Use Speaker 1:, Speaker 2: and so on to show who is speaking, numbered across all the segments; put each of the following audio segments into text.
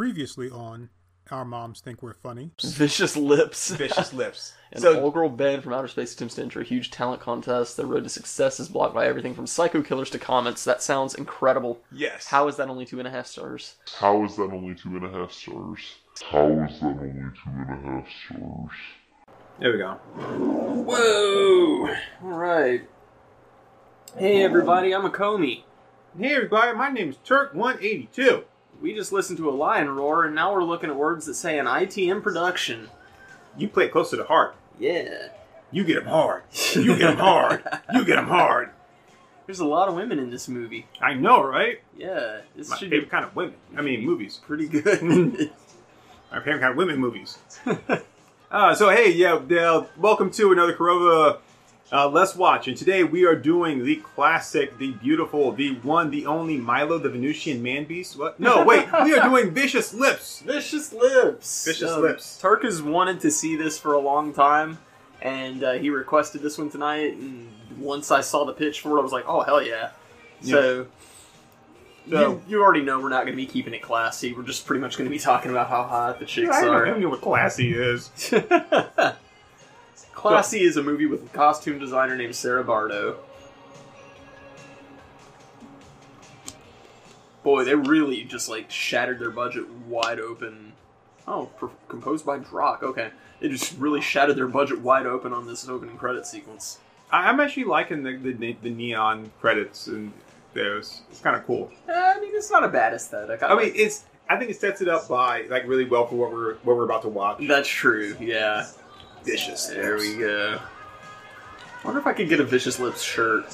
Speaker 1: Previously on Our Moms Think We're Funny.
Speaker 2: Vicious Lips.
Speaker 3: Vicious lips.
Speaker 2: An
Speaker 3: so
Speaker 2: all-girl band from outer space attempts to enter a huge talent contest. Their road to success is blocked by everything from psycho killers to comets. That sounds incredible.
Speaker 3: yes,
Speaker 2: How is that only two and a half stars?
Speaker 4: How is that only two and a half stars? How is that only two and a half stars?
Speaker 3: there we go.
Speaker 5: Whoa! Alright. Hey everybody, I'm a Comey.
Speaker 3: Hey everybody, my name is Turk One Eighty Two.
Speaker 5: We just listened to a lion roar, and now we're looking at words that say an ITM production.
Speaker 3: You play it close to the heart.
Speaker 5: Yeah.
Speaker 3: You get them hard. You get them hard. You get them hard.
Speaker 5: There's a lot of women in this movie.
Speaker 3: I know, right?
Speaker 5: Yeah, this
Speaker 3: My
Speaker 5: should be
Speaker 3: favorite kind of women. I mean, movies.
Speaker 5: pretty good.
Speaker 3: My favorite kind of women movies. uh, so hey, yeah, uh, welcome to another Corova uh, Let's Watch, and today we are doing the classic, the beautiful, the one, the only Milo the Venusian Man Beast. What? No, wait, we are doing Vicious Lips.
Speaker 5: Vicious Lips.
Speaker 3: Vicious
Speaker 5: Um,
Speaker 3: Lips.
Speaker 5: Turk has wanted to see this for a long time, and uh, he requested this one tonight. And once I saw the pitch for it, I was like, "Oh hell yeah!" So,
Speaker 3: So-
Speaker 5: you, you already know we're not going to be keeping it classy. We're just pretty much going to be talking about how hot the chicks
Speaker 3: I don't, I don't know what classy is.
Speaker 5: Classy is a movie with a costume designer named Sarah Bardo. Boy, they really just like shattered their budget wide open. Oh, per- composed by Drock. Okay, they just really shattered their budget wide open on this opening credit sequence.
Speaker 3: I- I'm actually liking the, the, the neon credits and those. It's kind of cool.
Speaker 5: Eh, I mean, it's not a bad aesthetic.
Speaker 3: I mean, it's. I think it sets it up by like really well for what we're what we're about to watch.
Speaker 5: that's true. Yeah,
Speaker 3: Vicious.
Speaker 5: there
Speaker 3: Lips.
Speaker 5: we go. Wonder if I could get a Vicious Lips shirt.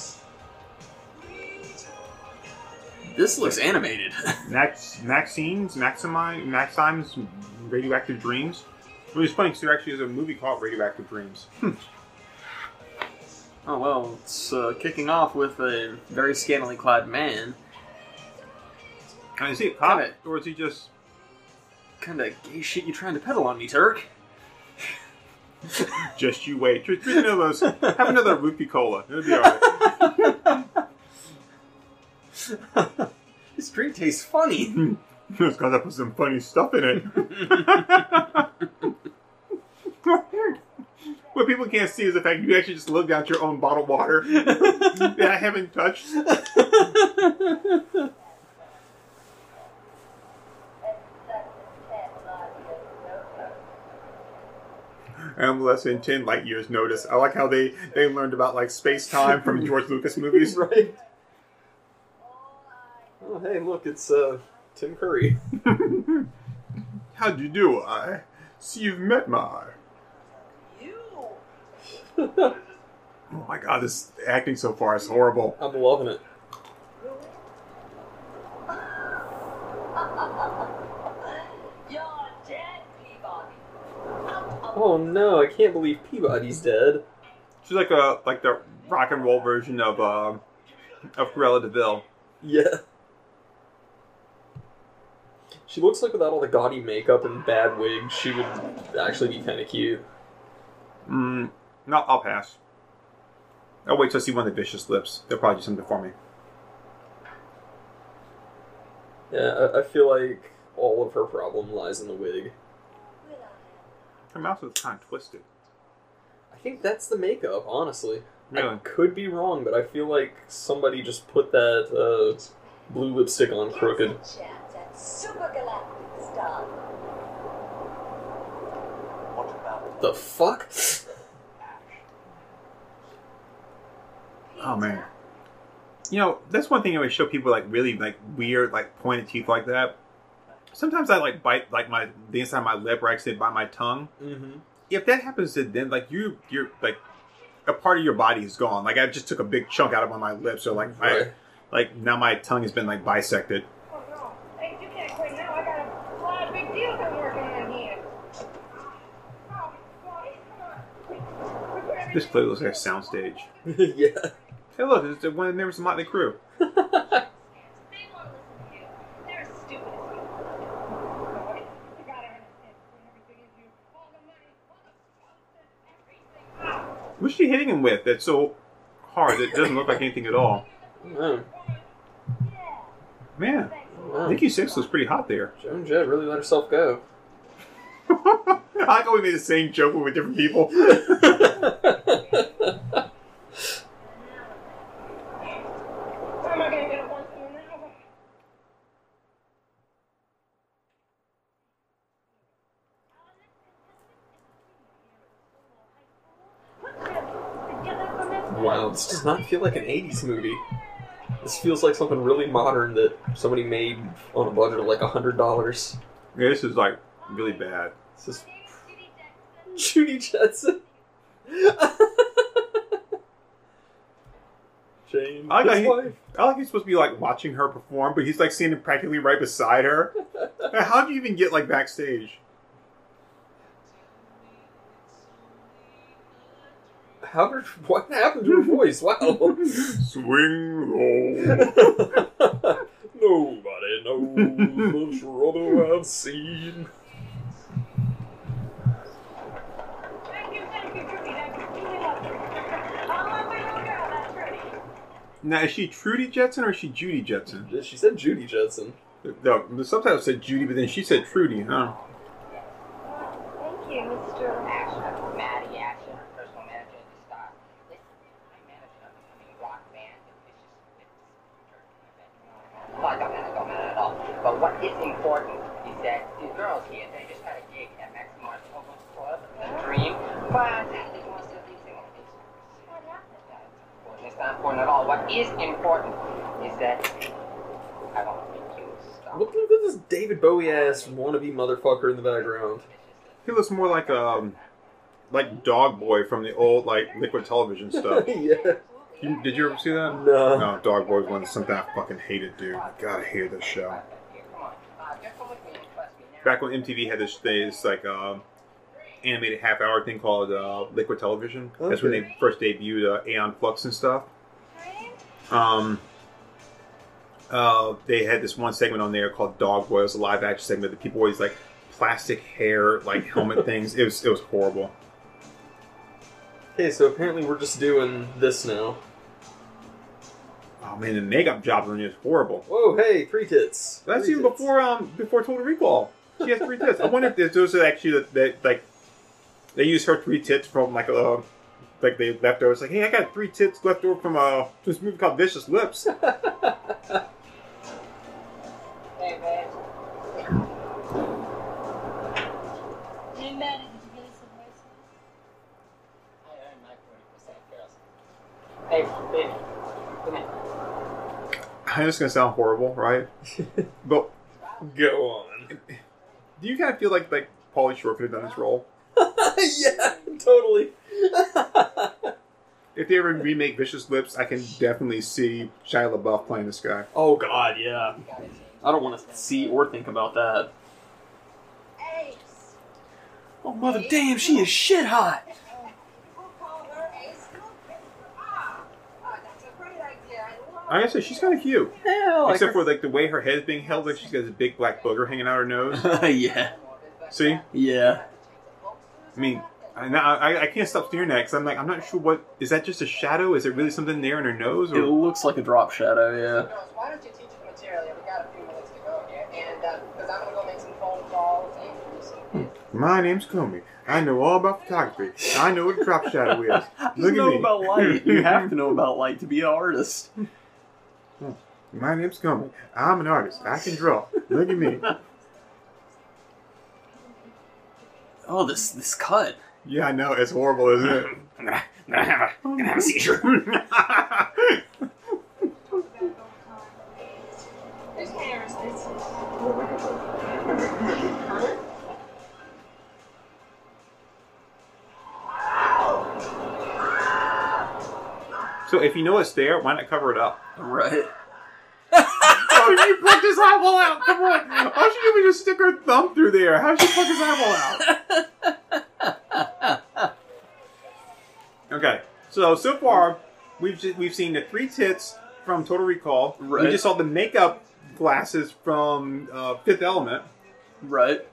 Speaker 5: This looks animated.
Speaker 3: Max, Maxine's, Maximi, Maxime's Radioactive Dreams. It was funny because there actually is a movie called Radioactive Dreams.
Speaker 5: Oh well, it's uh, kicking off with a very scantily clad man.
Speaker 3: And is he a cop
Speaker 5: Kinda-
Speaker 3: or is he just?
Speaker 5: Kind of gay shit you trying to peddle on me, Turk?
Speaker 3: Just you wait. Drink drink another of those. Have another rupee cola. It'll be alright.
Speaker 5: this drink tastes funny.
Speaker 3: it's got to put some funny stuff in it. what people can't see is the fact you actually just look down at your own bottled water that I haven't touched. I'm less than ten light years notice. I like how they they learned about like space time from George Lucas movies.
Speaker 5: right. Oh hey, look, it's uh Tim Curry.
Speaker 3: How'd you do? I see you've met my. You. Oh my god, this acting so far is horrible.
Speaker 5: I'm loving it.
Speaker 6: You're dead, Peabody.
Speaker 5: Oh no, I can't believe Peabody's dead.
Speaker 3: She's like a like the rock and roll version of um of Cruella de Vil.
Speaker 5: Yeah. She looks like without all the gaudy makeup and bad wig, she would actually be kind of cute.
Speaker 3: Mm, no, I'll pass. I'll wait till I see one of the vicious lips. They'll probably do something for me.
Speaker 5: Yeah, I, I feel like all of her problem lies in the wig.
Speaker 3: Her mouth was kind of twisted.
Speaker 5: I think that's the makeup, honestly. I could be wrong, but I feel like somebody just put that uh, blue lipstick on crooked.
Speaker 6: Chance at Super Galactic Star.
Speaker 5: The fuck?
Speaker 3: Oh man. You know, that's one thing I always show people like really like weird, like pointed teeth like that. Sometimes I like bite like my the inside of my lip or actually bite my tongue.
Speaker 5: mm-hmm.
Speaker 3: If that happens to then like you you're like a part of your body is gone. Like I just took a big chunk out of one my lips, so like I like now my tongue has been like bisected.
Speaker 7: Oh no. Hey, you can't quit now. I got a lot of big deals I'm working on here. Oh, boy, come on. We put everything-
Speaker 3: This clearly looks like a soundstage.
Speaker 5: yeah.
Speaker 3: Hey look, it's the one of the members of Motley Crue.
Speaker 7: They won't listen to you. They're as stupid as you. You gotta understand. Put everything into you. All the money, all the sponsors, everything. Ah.
Speaker 3: What's she hitting him with that's so hard that it doesn't look like anything at all?
Speaker 5: Oh,
Speaker 3: Man,
Speaker 5: wow. time.
Speaker 3: Nikki Sixx was pretty hot there.
Speaker 5: Joan Jett really let herself go.
Speaker 3: I like how we made the same joke with different people.
Speaker 7: I'm not gonna get a one for now.
Speaker 5: Wow, this does not feel like an 80s movie. This feels like something really modern that somebody made on a budget of like $100.
Speaker 3: Yeah, this is like really bad.
Speaker 5: This is Judy Jetson. Jane,
Speaker 3: I like
Speaker 5: his wife.
Speaker 3: I like he's supposed to be like watching her perform, but he's like standing practically right beside her. How do you even get like backstage?
Speaker 5: How did what happened to her voice? Wow.
Speaker 3: Swing low.
Speaker 5: Nobody knows the trouble I've seen.
Speaker 7: Thank you, thank you, Trudy. That's really lovely. I love my little girl, that's Trudy.
Speaker 3: Now is she Trudy Jetson or is she Judy Jetson?
Speaker 5: She said Judy Jetson.
Speaker 3: The, the subtitle said Judy, but then she said Trudy, huh?
Speaker 6: Thank you, Mr. Asher. Maddie Asher, personal manager of the star. Listen, I manage an up-and-coming rock band, the Vicious Lips. Well, it don't matter, it don't matter at all. But what is important is that the girls here, they just had a gig at Maximar's Overlook Club, a dream, but they want to leave thing on this. What happened? It's not important at all. What is important is that I don't make you a star.
Speaker 5: Look, look at this David Bowie ass wannabe motherfucker in the background.
Speaker 3: He looks more like um like Dog Boy from the old like liquid television stuff.
Speaker 5: yeah.
Speaker 3: You, did you ever see that?
Speaker 5: No.
Speaker 3: No, Dog Boy was one something I fucking hated, dude. God, I hated this show.
Speaker 6: Here, come on. Just come with me and trust me now.
Speaker 3: Back when MTV had this thing, this like um animated half hour thing called uh, liquid television. That's when they first debuted uh, Aeon Flux and stuff. Um, uh, they had this one segment on there called Dog Boy. It was a live action segment. that people always like plastic hair, like helmet things. It was it was horrible.
Speaker 5: Okay, so apparently we're just doing this now.
Speaker 3: Oh man, the makeup job on it is horrible.
Speaker 5: Whoa, hey, three tits.
Speaker 3: That's
Speaker 5: Three
Speaker 3: even
Speaker 5: tits.
Speaker 3: before um before Total Recall. She has three tits. I wonder if those are actually that, that like they use her three tits from like a uh like they left over. It's like, hey, I got three tits left over from uh this movie called Vicious Lips.
Speaker 6: Hey, babe.
Speaker 7: Hey, Maddie, did you get us some rice?
Speaker 6: I earned my 40% girls. Hey, babe. Come here.
Speaker 3: I know it's gonna sound horrible, right? but
Speaker 5: Go on.
Speaker 3: do you kind of feel like like Pauly Shore could have done this role?
Speaker 5: yeah, totally.
Speaker 3: If they ever remake Vicious Lips, I can definitely see Shia LaBeouf playing this guy.
Speaker 5: oh god, yeah. I don't want to see or think about that. Oh mother damn, she is shit hot.
Speaker 6: We'll call her Ace Cooper. That's a great idea. I
Speaker 3: gotta say, she's kind of cute.
Speaker 5: Hell,
Speaker 3: Except for like the way her head is being held, like she's got this big black booger hanging out her nose.
Speaker 5: yeah,
Speaker 3: See?
Speaker 5: yeah.
Speaker 3: I mean, I, I, I can't stop staring at it because I'm like, I'm not sure what is that. Just a shadow? Is it really something there in her nose?
Speaker 5: It looks like a drop shadow. Yeah.
Speaker 6: Why don't you teach the material? Yeah, we got a few minutes to go here, and uh, because I'm gonna go make some phone calls and introduce some kids.
Speaker 3: my name's Comey. I know all about photography. I know what a drop shadow is.
Speaker 5: Just
Speaker 3: Look at
Speaker 5: know
Speaker 3: me.
Speaker 5: about light. You have to know about light to be an artist. Hmm.
Speaker 3: My name's Comey. I'm an artist. I can draw. Look at me.
Speaker 5: Oh, this this cut.
Speaker 3: Yeah, I know. It's horrible, isn't it?
Speaker 5: I'm gonna, I'm gonna have a, I'm gonna have a seizure.
Speaker 7: Whose hair is this?
Speaker 3: so if you know it's there, why not cover it up?
Speaker 5: right.
Speaker 3: Oh, she plucked his eyeball out. Come on. All she did was just stick her thumb through there. How did she pluck his eyeball out? Okay. So so far, we've we've seen the three tits from Total Recall.
Speaker 5: Right.
Speaker 3: We just saw the makeup glasses from uh, Fifth Element.
Speaker 5: Right.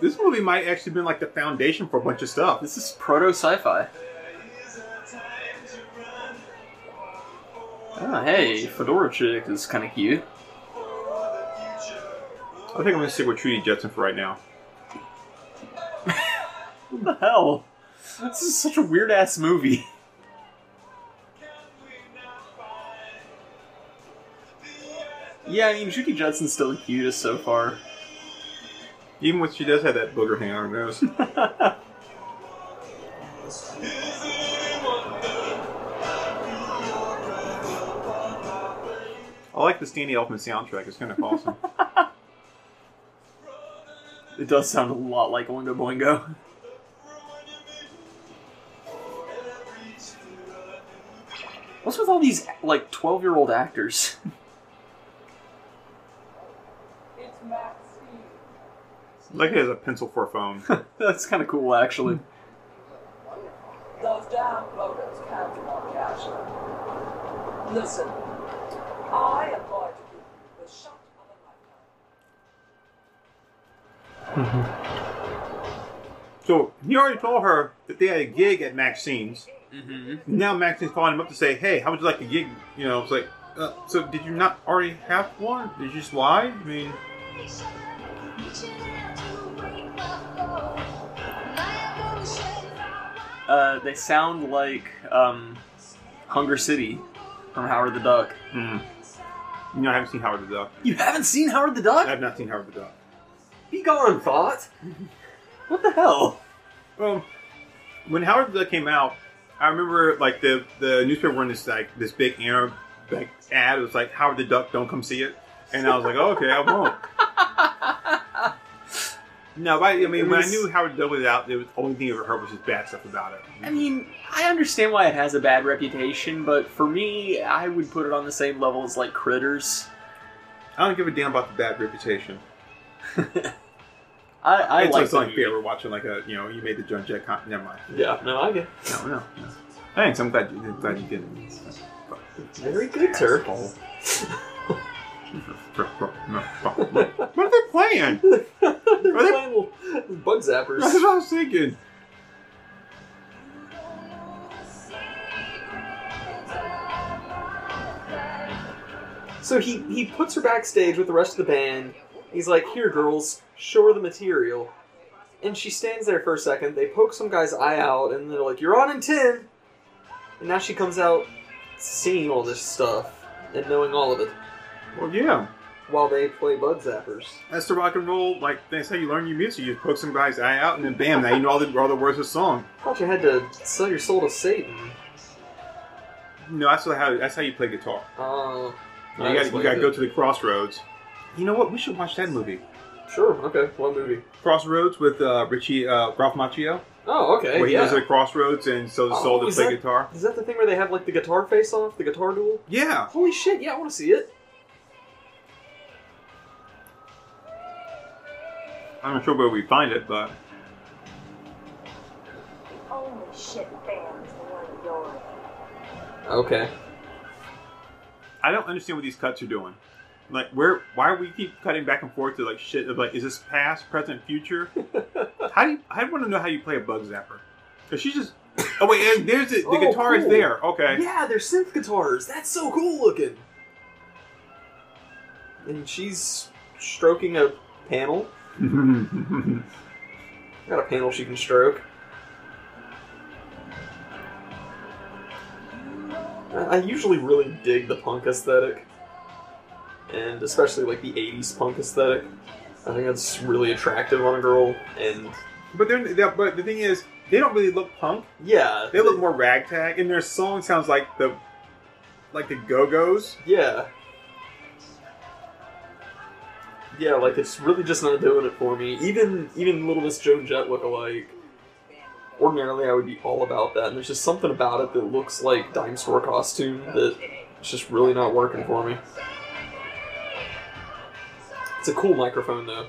Speaker 3: This movie might actually been like the foundation for a bunch of stuff.
Speaker 5: This is proto sci-fi. Ah, hey, Fedora chick is kind of cute.
Speaker 3: I think I'm gonna stick with Trudy Jetson for right now.
Speaker 5: What the hell? This is such a weird ass movie. Yeah, I mean, Judy Judson's still the cutest so far.
Speaker 3: Even when she does have that booger hanging on her nose. I like the Stanley Elfman soundtrack. It's kind of awesome.
Speaker 5: It does sound a lot like Oingo Boingo. What's with all these like twelve year old actors?
Speaker 3: Like it has a pencil for a phone.
Speaker 5: That's kind of cool, actually.
Speaker 8: Those damn voters counting on Casher. Listen, I lifetime.
Speaker 3: so he already told her that they had a gig at Maxine's.
Speaker 5: Mm-hmm.
Speaker 3: Now Maxine's calling him up to say, "Hey, how would you like a gig?" You know, it's like, uh, so did you not already have one? Did you just lie? I mean,
Speaker 5: Uh, they sound like um, Hunger City from Howard the Duck.
Speaker 3: mm. you know, I haven't seen Howard the Duck.
Speaker 5: You haven't seen Howard the Duck?
Speaker 3: I have not seen Howard the Duck.
Speaker 5: Be gone, thought. What the hell?
Speaker 3: Well, when Howard the Duck came out, I remember like the the newspaper running this like this big anno like ad. It was like Howard the Duck, don't come see it. And I was like, oh, okay, I won't. no, but I, I mean,
Speaker 5: It
Speaker 3: when I knew Howard the Duck was out, the only thing I ever heard was just bad stuff about it.
Speaker 5: I mean, I understand why it has a bad reputation, but for me, I would put it on the same level as like Critters.
Speaker 3: I don't give a damn about the bad reputation.
Speaker 5: I, I
Speaker 3: it's
Speaker 5: like
Speaker 3: like
Speaker 5: the
Speaker 3: something
Speaker 5: movie.
Speaker 3: We're watching like a you know you made the Joan Jett. Con- Never mind.
Speaker 5: Yeah, no, I get.
Speaker 3: No, no. no. Thanks. I'm glad you glad you did it.
Speaker 5: Very good, sir.
Speaker 3: what are they playing?
Speaker 5: They're
Speaker 3: they-
Speaker 5: playing little bug zappers.
Speaker 3: That's what I was thinking.
Speaker 5: So he he puts her backstage with the rest of the band. He's like, "Here, girls, show her the material." And she stands there for a second. They poke some guy's eye out, and they're like, "You're on in ten. And now she comes out seeing all this stuff and knowing all of it
Speaker 3: Well, yeah.
Speaker 5: while they play bug zappers.
Speaker 3: That's the rock and roll. Like that's how you learn your music. You just poke some guy's eye out, and then bam, now you know all the all the words of the song.
Speaker 5: I thought you had to sell your soul to Satan.
Speaker 3: No, that's how that's how you play guitar.
Speaker 5: Uh,
Speaker 3: You got you got to go to the crossroads. You know what? We should watch that movie.
Speaker 5: Sure. Okay. What movie?
Speaker 3: Crossroads with uh, Richie uh, Ralph Macchio,
Speaker 5: Oh, okay.
Speaker 3: where he
Speaker 5: yeah.
Speaker 3: goes to the crossroads and sells his soul
Speaker 5: Oh,
Speaker 3: to play
Speaker 5: that-
Speaker 3: guitar.
Speaker 5: Is that the thing where they have like the guitar face off, the guitar duel?
Speaker 3: Yeah.
Speaker 5: Holy shit! Yeah, I want to see it.
Speaker 3: I'm not sure where we find it, but
Speaker 7: The only shit band is the one that you're
Speaker 5: Okay.
Speaker 3: I don't understand what these cuts are doing. Like, where? Why we keep cutting back and forth to like shit? Of like, is this past, present, future? how do you? I want to know how you play a bug zapper. Cause she's just. Oh wait, and there's the, the
Speaker 5: Oh,
Speaker 3: guitar is there. Okay.
Speaker 5: Yeah, they're synth guitars. That's so cool looking. And she's stroking a panel. Got a panel she can stroke. I usually really dig the punk aesthetic. And especially like the 80s punk aesthetic. I think that's really attractive on a girl. And
Speaker 3: but they're, they're but the thing is, they don't really look punk.
Speaker 5: yeah,
Speaker 3: They look more ragtag, and their song sounds like the like the Go Go's.
Speaker 5: Yeah. Yeah, like it's really just not doing it for me. Even even Little Miss Joan Jett look alike. Ordinarily, I would be all about that, and there's just something about it that looks like dime store costume that it's just really not working for me. It's a cool microphone though.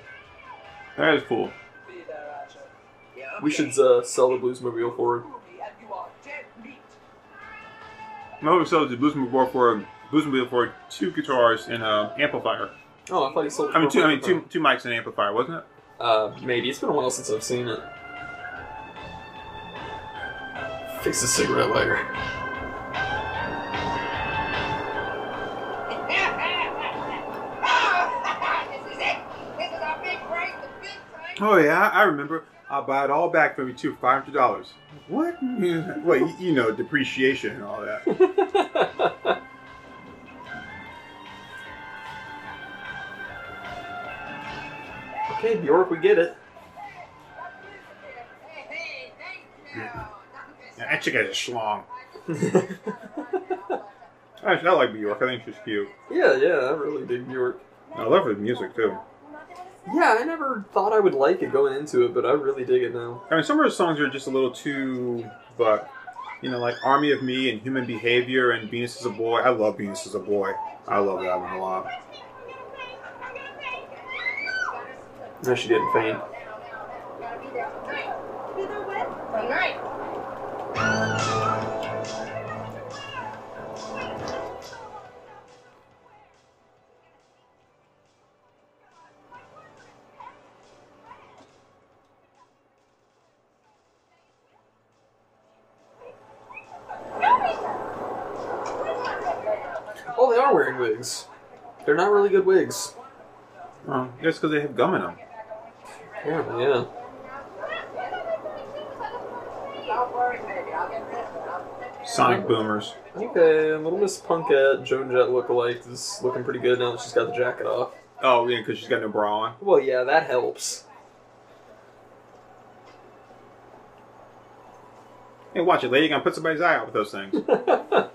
Speaker 3: That is cool.
Speaker 8: Be there, Asher. Yeah,
Speaker 5: We should uh, sell the Bluesmobile for it.
Speaker 8: And you are dead meat.
Speaker 3: My other sells the Bluesmobile for Bluesmobile for two guitars and an amplifier.
Speaker 5: Oh, I thought he sold. it
Speaker 3: I mean, two. I mean, two, two mics and an amplifier, wasn't it?
Speaker 5: Uh, maybe it's been a while since I've seen it. Fix the cigarette lighter.
Speaker 3: Oh yeah, I remember. I'll buy it all back from you too, five hundred dollars. What? well, you, you know, depreciation and all that.
Speaker 5: okay, Bjork, we get it.
Speaker 3: Yeah, that chick has a schlong. Actually, I like Bjork. I think she's cute.
Speaker 5: Yeah, yeah, I really dig Bjork.
Speaker 3: I love her music too.
Speaker 5: Yeah, I never thought I would like it going into it, but I really dig it now.
Speaker 3: I mean, some of her songs are just a little too, but you know, like "Army of Me" and "Human Behavior" and "Venus is a Boy." I love "Venus is a Boy." I love that one a lot.
Speaker 5: No, she didn't faint. Really good wigs.
Speaker 3: Oh, just because they have gum in them.
Speaker 5: Apparently, yeah.
Speaker 3: Sonic boomers.
Speaker 5: Okay, uh, Little Miss Punkette, Joan Jett lookalike, is looking pretty good now that she's got the jacket off.
Speaker 3: Oh yeah, because she's got no bra on.
Speaker 5: Well, yeah, that helps.
Speaker 3: Hey, watch it, lady. you Gonna put somebody's eye out with those things.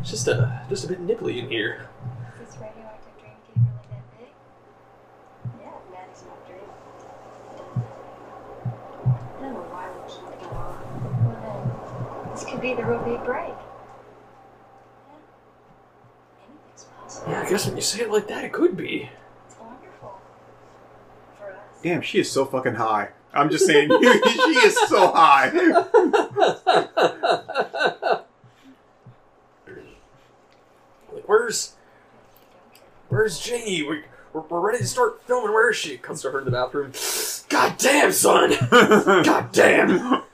Speaker 5: It's just a just a bit nipply in here.
Speaker 9: Is this radioactive dream cave really that big? Yeah, Maddie's not dreaming. I don't know why we keep going on. Well, then, this could be the real big break. Yeah.
Speaker 5: Yeah, I guess when you say it like that, it could be.
Speaker 9: It's wonderful. For us.
Speaker 3: Damn, she is so fucking high. I'm just saying, she is so high.
Speaker 5: Like, where's Where's Janie? We, we're, we're ready to start filming. Where is she? Comes to her in the bathroom. God damn, son! God damn!
Speaker 9: Now.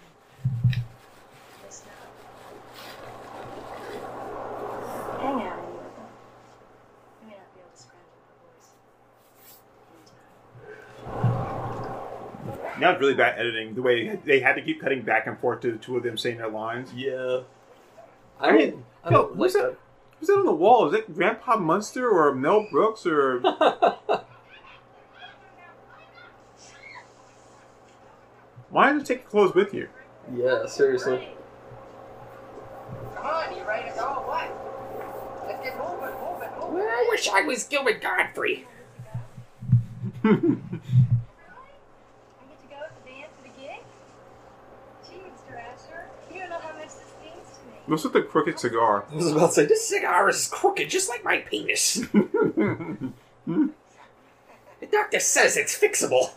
Speaker 9: Hang out any with them. You may not be able to scramble my voice.
Speaker 3: That was really bad editing. The way they had to keep cutting back and forth to the two of them saying their lines.
Speaker 5: Yeah. I oh,
Speaker 3: I
Speaker 5: don't,
Speaker 3: mean,
Speaker 5: I
Speaker 3: yo,
Speaker 5: don't like
Speaker 3: who's that?
Speaker 5: that.
Speaker 3: Who's that on the wall? Is it Grandpa Munster or Mel Brooks or? Why did you take your clothes with you?
Speaker 5: yeah, seriously.
Speaker 6: Come on, you ready to go or what? Let's get moving, moving, moving.
Speaker 8: I wish I was Gilbert Gottfried.
Speaker 9: I get to go with the band to the gig? Gee, Mr. Asher, you don't know how much this means to me.
Speaker 3: What's with the crooked cigar?
Speaker 5: I was about to say,
Speaker 8: This cigar is crooked, just like my penis. The doctor says it's fixable.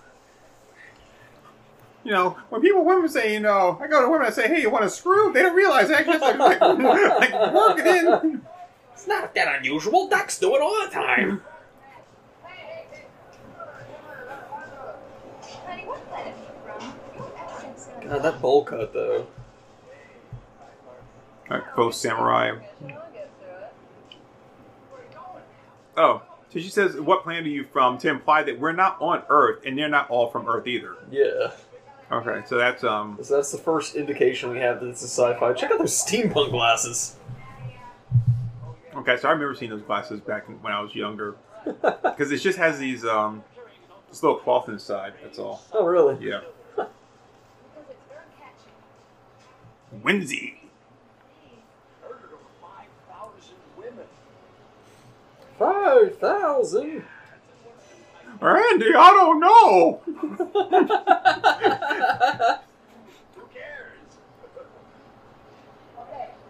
Speaker 3: You know, when people women say, you know, I go to women and say, hey, you want a screw? They don't realize I actually have to like, like work it in.
Speaker 8: It's not that unusual. Ducks do it all the time.
Speaker 9: Honey, what planet are you from? Your accent's so
Speaker 5: God, that bowl cut though.
Speaker 3: Alright, both samurai. Oh, so she says, what planet are you from? To imply that we're not on Earth, and they're not all from Earth either.
Speaker 5: Yeah.
Speaker 3: Okay, so that's um.
Speaker 5: So that's the first indication we have that it's a sci-fi. Check out those steampunk glasses.
Speaker 3: Okay, so I remember seeing those glasses back when I was younger, because it just has these um, this little cloth inside. That's all.
Speaker 5: Oh, really?
Speaker 3: Yeah. Whimsy.
Speaker 5: Five thousand.
Speaker 3: Randy, I don't know.
Speaker 6: Okay,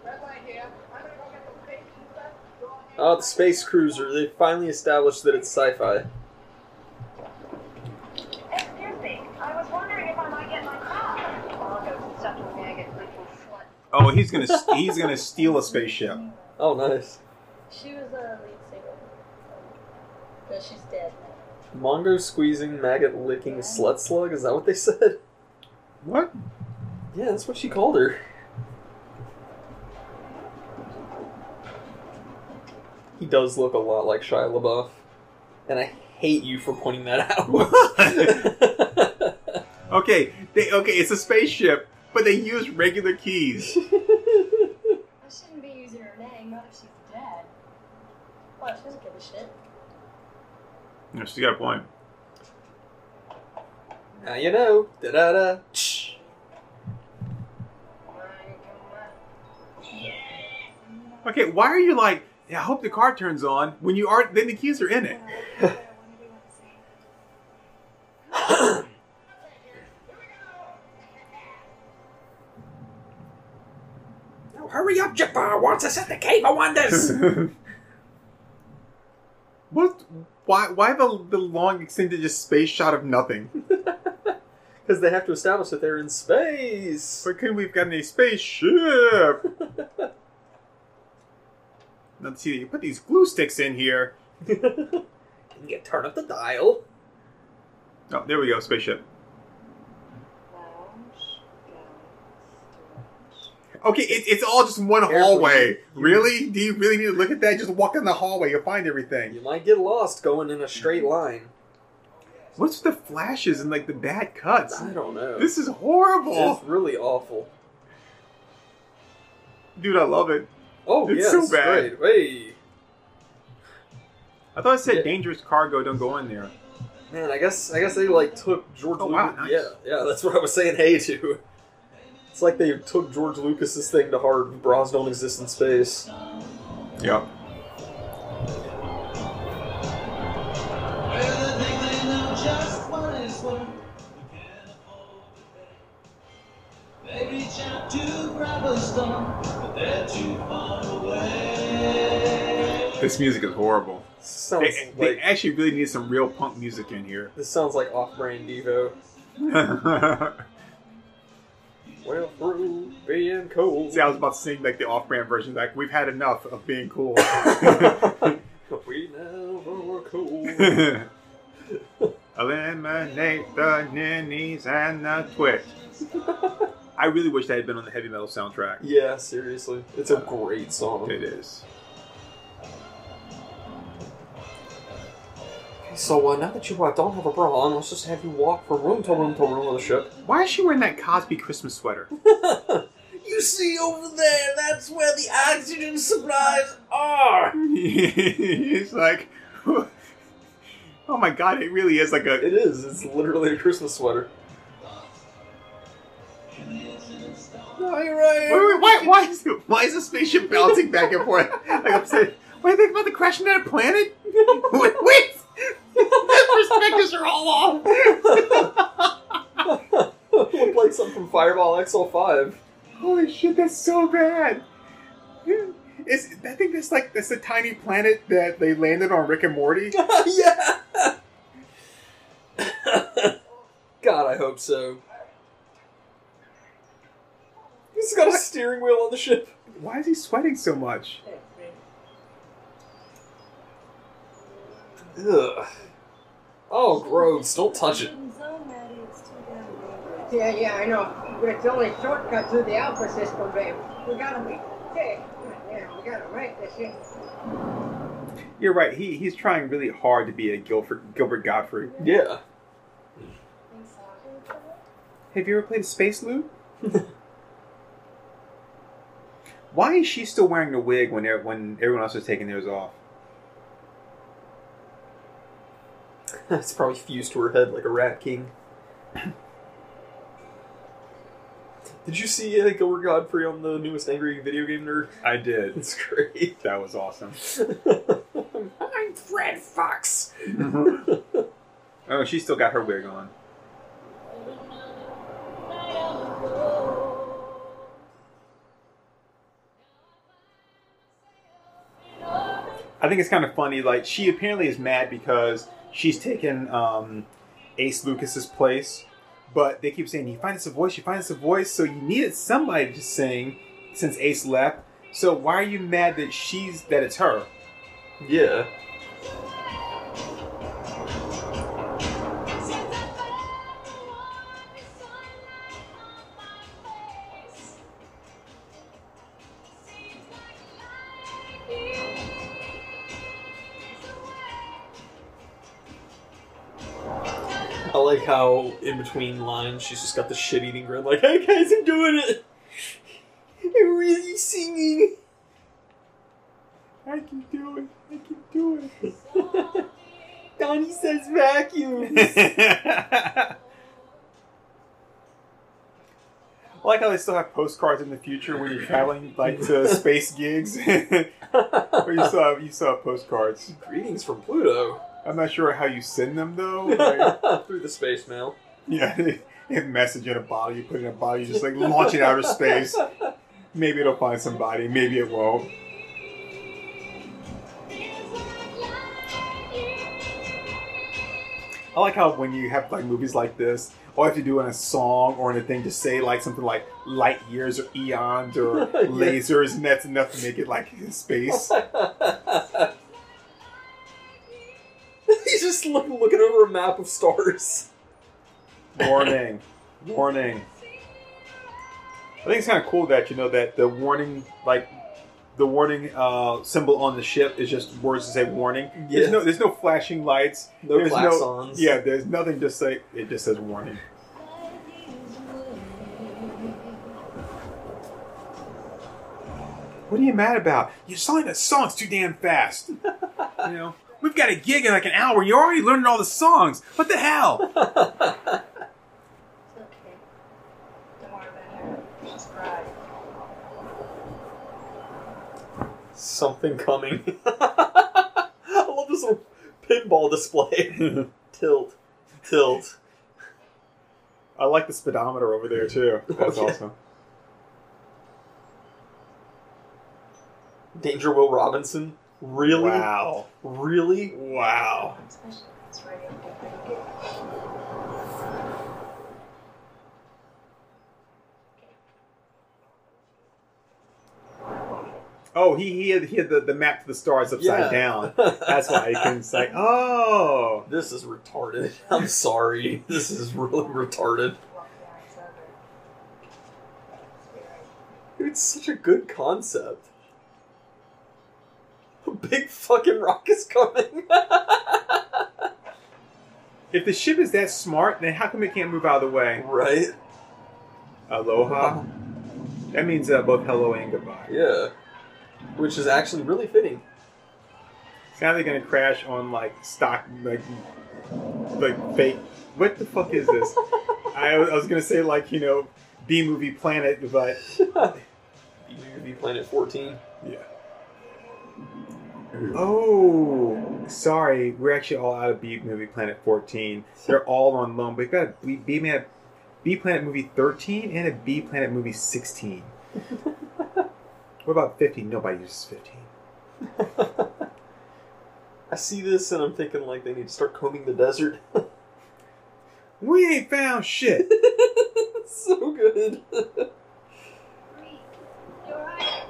Speaker 6: red light here. I'm gonna go get the space and. Go ahead.
Speaker 5: Oh, the space cruiser. They finally established that it's sci-fi.
Speaker 9: Excuse me, I was wondering if I might get my car. I'll go suck a maggot, little slut.
Speaker 3: Oh, he's gonna he's gonna steal a spaceship.
Speaker 5: Oh, nice.
Speaker 9: She was a lead singer. But she's dead now.
Speaker 5: Mongo squeezing, maggot licking, slut slug. Is that what they said?
Speaker 3: What?
Speaker 5: Yeah, that's what she called her. He does look a lot like Shia LaBeouf, and I hate you for pointing that out.
Speaker 3: Okay, they okay, it's a spaceship, but they use regular keys.
Speaker 9: I shouldn't be using her name, not if she's dead. What? She doesn't give a shit.
Speaker 3: No, she's got a point.
Speaker 5: now you know. Da da da.
Speaker 3: Okay, why are you like? Yeah, I hope the car turns on when you are. Then the keys are in it.
Speaker 5: Now hurry up, Jabbar wants us at the Cave of Wonders.
Speaker 3: What? Why? Why the the long extended just space shot of nothing?
Speaker 5: Because they have to establish that they're in space.
Speaker 3: Why couldn't we've gotten a spaceship? Let's see. You put these glue sticks in here.
Speaker 5: you can turn up the dial.
Speaker 3: Oh, there we go. Spaceship. Okay, it, it's all just one hallway. Really? Do you really need to look at that? Just walk in the hallway. You'll find everything.
Speaker 5: You might get lost going in a straight line.
Speaker 3: What's with the flashes and like the bad cuts?
Speaker 5: I don't know.
Speaker 3: This is horrible.
Speaker 5: It's really awful.
Speaker 3: Dude, I love it.
Speaker 5: Oh,
Speaker 3: It's
Speaker 5: yeah,
Speaker 3: so
Speaker 5: it's
Speaker 3: bad.
Speaker 5: great. Hey,
Speaker 3: I thought it said
Speaker 5: Yeah.
Speaker 3: dangerous cargo, don't go in there.
Speaker 5: man, I guess I guess they like took George.
Speaker 3: Oh,
Speaker 5: Lucas.
Speaker 3: wow, nice.
Speaker 5: Yeah, yeah, that's what I was saying. Hey to. It's like they took George Lucas's thing to heart. Bras don't exist in space.
Speaker 3: Yep. This music is horrible.
Speaker 5: Sounds
Speaker 3: They, they actually really need some real punk music in here.
Speaker 5: this sounds like off-brand Devo. Well, through being cold.
Speaker 3: See, I was about to sing like the off-brand version. Like we've had enough of being cool.
Speaker 5: we never were cool.
Speaker 3: Eliminate the ninnies and the twit. I really wish that had been on the heavy metal soundtrack.
Speaker 5: yeah, seriously, it's a uh, great song.
Speaker 3: It is.
Speaker 5: So uh, now that you uh, don't have a bra on, let's just have you walk from room to room to room of the ship.
Speaker 3: Why is she wearing that Cosby Christmas sweater?
Speaker 5: You see over there, that's where the oxygen supplies are.
Speaker 3: He's like, oh my god, it really is like a.
Speaker 5: It is. It's literally a Christmas sweater. No, you're right.
Speaker 3: Wait, wait, why, why, is, why is the spaceship bouncing back and forth? Like I'm saying, what do you think about the crashing a planet? wait, wait! The perspectives are all off.
Speaker 5: Looked like something from Fireball XL5.
Speaker 3: Holy shit, that's so bad. Is I think that's like that's the tiny planet that they landed on Rick and Morty.
Speaker 5: yeah. God, I hope so. He's got a steering wheel on the ship.
Speaker 3: Why is he sweating so much?
Speaker 5: Ugh. Oh, gross! Don't touch it.
Speaker 6: Yeah, yeah, I know. But it's only a shortcut through the Alpha system, babe. We gotta be. Hey, yeah, we gotta make this shit.
Speaker 3: You're right. He he's trying really hard to be a Gilbert Gilbert Gottfried.
Speaker 5: Yeah.
Speaker 3: Have you ever played a Space Loop? Why is she still wearing the wig when they're- when everyone else is taking theirs off?
Speaker 5: it's probably fused to her head like a rat king. Did you see uh, Gilbert Gottfried on the newest Angry Video Game Nerd?
Speaker 3: I did.
Speaker 5: It's great.
Speaker 3: That was awesome.
Speaker 5: I'm Fred Fox.
Speaker 3: oh, she still got her wig on. I think it's kind of funny. Like she apparently is mad because she's taken um, Ace Lucas's place, but they keep saying you find us a voice, you find us a voice. So you needed somebody to sing since Ace left. So why are you mad that she's that it's her?
Speaker 5: Yeah. How in between lines she's just got the shit eating grin, like, "Hey guys, I'm doing it. I'm really singing."
Speaker 3: I can do it. I can do it.
Speaker 5: Donnie says vacuum.
Speaker 3: I like how they still have postcards in the future when you're traveling like to space gigs. Where you still have you still have postcards.
Speaker 5: Greetings from Pluto
Speaker 3: I'm not sure how you send them though. Like,
Speaker 5: through the space mail.
Speaker 3: yeah, a message in a bottle. You put it in a bottle. You just like launch it out of space. Maybe it'll find somebody. Maybe it won't. I like how when you have like movies like this, all you have to do in a song or in a thing to say like something like light years or eons or lasers, and that's enough to make it like space.
Speaker 5: Just look, looking over a map of stars.
Speaker 3: warning, warning. I think it's kind of cool that you know that the warning, like the warning uh, symbol on the ship, is just words to say warning.
Speaker 5: Yeah.
Speaker 3: There's no, there's no flashing lights.
Speaker 5: No
Speaker 3: there's
Speaker 5: klaxons.
Speaker 3: yeah, there's nothing. Just say it just says warning. What are you mad about? You're selling the songs too damn fast. you know, we've got a gig in like an hour. You're already learning all the songs. What the hell?
Speaker 9: It's okay. Don't worry about her. She's cried.
Speaker 5: Something coming. I love this little pinball display. tilt, tilt.
Speaker 3: I like the speedometer over there too. That's
Speaker 5: Okay.
Speaker 3: awesome.
Speaker 5: Danger Will Robinson. Really?
Speaker 3: Wow.
Speaker 5: Really?
Speaker 3: Wow.
Speaker 9: Especially if it's radio play pretty good.
Speaker 3: Oh, he he had, he had the, the map to the stars upside
Speaker 5: Yeah.
Speaker 3: down. That's why he can say, oh.
Speaker 5: This is retarded. I'm sorry. This is really retarded.
Speaker 9: Walk the eyes over.
Speaker 5: It's such a good concept. Big fucking rock is coming.
Speaker 3: If the ship is that smart, then how come it can't move out of the way?
Speaker 5: right?
Speaker 3: Aloha. That means uh, both hello and goodbye.
Speaker 5: Yeah. Which is actually really fitting.
Speaker 3: Now they're gonna crash on like stock like like fake. What the fuck is this? I, I was gonna say like you know B movie planet, but
Speaker 5: B movie Planet 14.
Speaker 3: yeah. Oh, sorry. We're actually all out of B movie planet 14. They're all on loan. We've got a B, B man, B planet movie 13 and a B planet movie 16. what about 15? Nobody uses 15.
Speaker 5: I see this and I'm thinking like they need to start combing the desert.
Speaker 3: We ain't found shit.
Speaker 5: so good.
Speaker 9: Bree, you alright?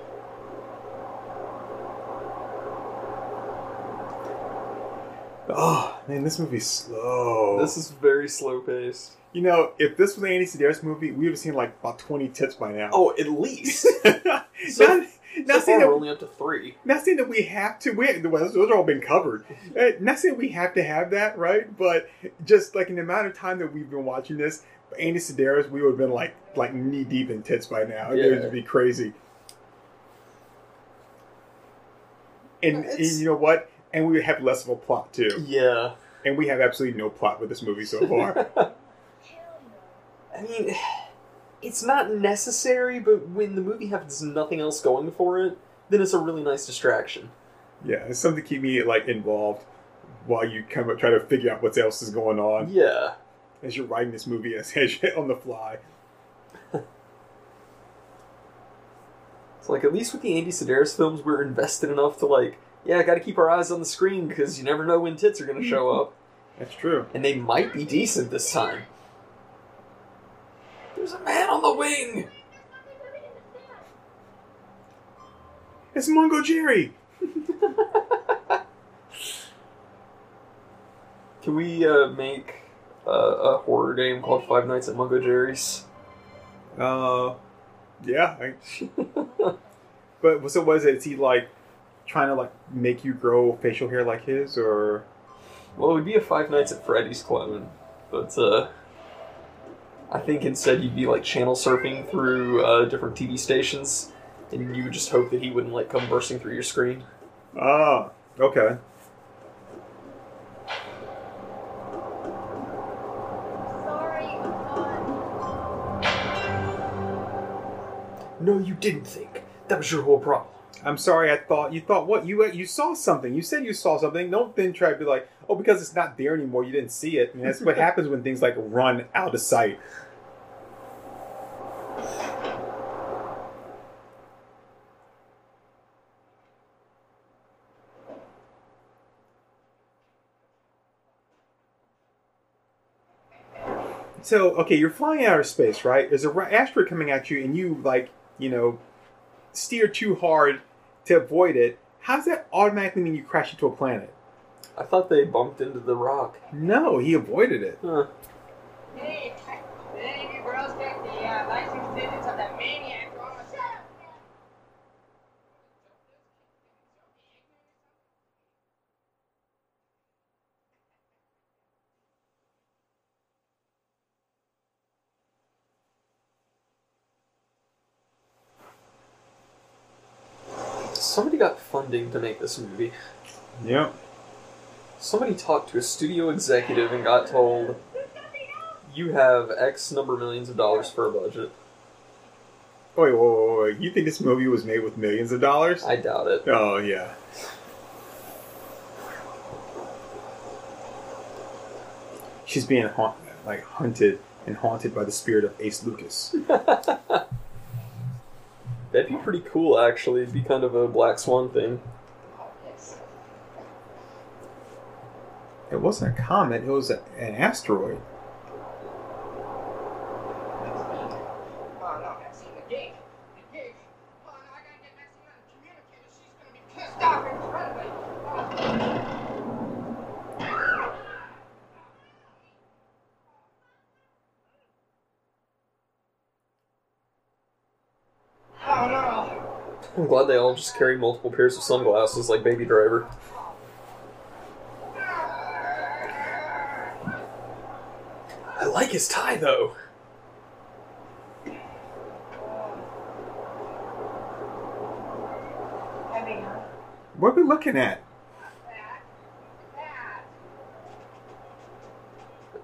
Speaker 3: Oh man, this movie's slow.
Speaker 5: This is very slow paced.
Speaker 3: you know, if this was an Andy Sidaris movie, we would have seen like about 20 tits by now.
Speaker 5: Oh, at least.
Speaker 3: not,
Speaker 5: So-
Speaker 3: not,
Speaker 5: so
Speaker 3: saying
Speaker 5: far, we're only up to three.
Speaker 3: not saying that we have to. We, those those are all been covered. Uh, not saying we have to have that, right? But just like in the amount of time that we've been watching this, Andy Sidaris, we would have been like like knee deep in tits by now. It would be crazy. And, and you know what? And we would have less of a plot too.
Speaker 5: Yeah.
Speaker 3: And we have absolutely no plot with this movie so far.
Speaker 5: I mean, it's not necessary, but when the movie has nothing else going for it, then it's a really nice distraction.
Speaker 3: yeah, it's something to keep me like involved while you kind of try to figure out what else is going on
Speaker 5: Yeah.
Speaker 3: as you're writing this movie as, as you're on the fly.
Speaker 5: It's like, at least with the Andy Sidaris films, we're invested enough to, like, yeah, gotta keep our eyes on the screen because you never know when tits are gonna show up.
Speaker 3: That's true.
Speaker 5: And they might be decent this time. There's a man on the wing!
Speaker 3: It's Mungo Jerry.
Speaker 5: Can we uh, make uh, a horror game called Five Nights at Mungo Jerry's?
Speaker 3: Uh, yeah. I, but so was it? Is he like trying to like make you grow facial hair like his, or
Speaker 5: Well, it would be a Five Nights at Freddy's clone. But uh, I think instead you'd be like channel surfing through uh, different TV stations, and you would just hope that he wouldn't like come bursting through your screen.
Speaker 3: Ah, okay.
Speaker 9: Sorry, I'm not.
Speaker 5: No, you didn't think. That was your whole problem.
Speaker 3: I'm sorry. I thought you thought what you you saw something. You said you saw something. Don't then try to be like, oh, because it's not there anymore. You didn't see it. And that's what happens when things like run out of sight. So okay, you're flying out of space, right? There's a ra- asteroid coming at you, and you like you know steer too hard to avoid it. How does that automatically mean you crash into a planet?
Speaker 5: I thought they bumped into the rock.
Speaker 3: No, he avoided it.
Speaker 5: Huh.
Speaker 6: Hey, did any of you girls get the uh, license digits of that maniac who almost shut up?
Speaker 5: Somebody got funding to make this movie.
Speaker 3: Yep.
Speaker 5: Somebody talked to a studio executive and got told, "You have X number of millions of dollars for a budget."
Speaker 3: Wait, wait, wait, wait. You think this movie was made with millions of dollars?
Speaker 5: I doubt it.
Speaker 3: Oh yeah. She's being haunt, like hunted and haunted by the spirit of Ace Lucas.
Speaker 5: That'd be pretty cool, actually. It'd be kind of a Black Swan thing.
Speaker 3: It wasn't a comet; it was a, an asteroid.
Speaker 6: Oh no, Maxine, the gig. The gig. Oh no, I gotta get Maxine on the communicator. She's gonna be pissed off incredibly. Oh no.
Speaker 5: I'm glad they all just carry multiple pairs of sunglasses like Baby Driver. I like his tie though.
Speaker 3: What are we looking at?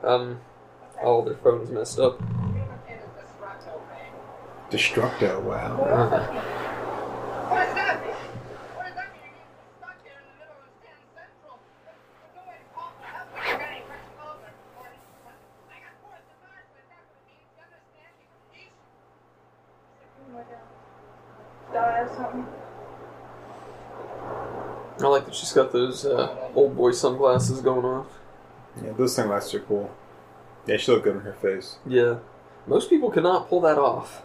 Speaker 5: Um, all their phones messed up.
Speaker 3: Destructo. Wow.
Speaker 6: What does that mean? What does that mean? You're stuck here in the middle of Stand Central. There's no way to call for help when you're getting pressed over. I got forced to march, but that's what it means. You understand? You can
Speaker 9: Die or something?
Speaker 5: I like that she's got those uh, old boy sunglasses going off.
Speaker 3: Yeah, those sunglasses are cool. Yeah, she looked good on her face.
Speaker 5: Yeah, most people cannot pull that off.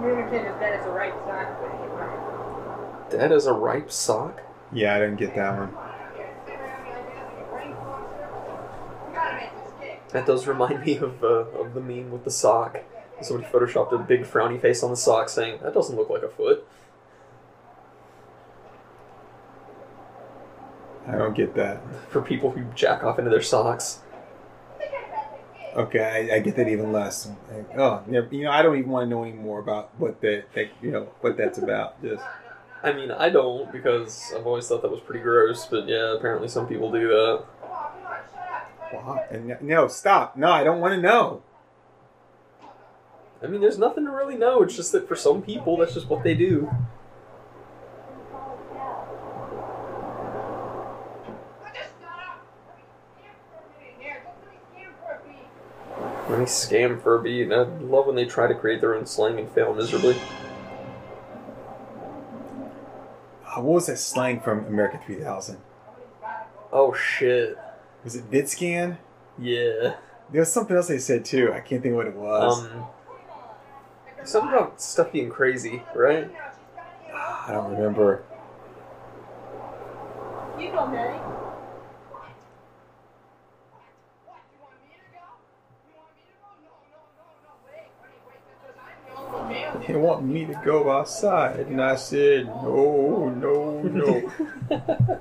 Speaker 6: Dead as a right side. but he's right.
Speaker 5: Dead as a ripe sock.
Speaker 3: Yeah, I didn't get that one.
Speaker 6: You gotta make this gig.
Speaker 5: That does remind me of uh, of the meme with the sock. Somebody photoshopped a big frowny face on the sock, saying that doesn't look like a foot.
Speaker 3: I don't get that.
Speaker 5: For people who jack off into their socks.
Speaker 3: Okay, I, I get that even less. Like, oh, you know, I don't even want to know any more about what that, that you know, what that's about. Just
Speaker 5: I mean, I don't because I've always thought that was pretty gross, but yeah, apparently some people do that.
Speaker 3: what? And no, stop. No, I don't want to know.
Speaker 5: I mean, there's nothing to really know. It's just that for some people, that's just what they do. Let me scam for a beat. I love when they try to create their own slang and fail miserably.
Speaker 3: Uh, what was that slang from America 3000?
Speaker 5: Oh shit.
Speaker 3: Was it VidScan?
Speaker 5: Yeah.
Speaker 3: There was something else they said too. I can't think of what it was.
Speaker 5: Um. Something about stuff being crazy, right?
Speaker 3: I don't remember.
Speaker 9: You go, Maddie.
Speaker 3: They want me to go outside. And I said, no, no, no.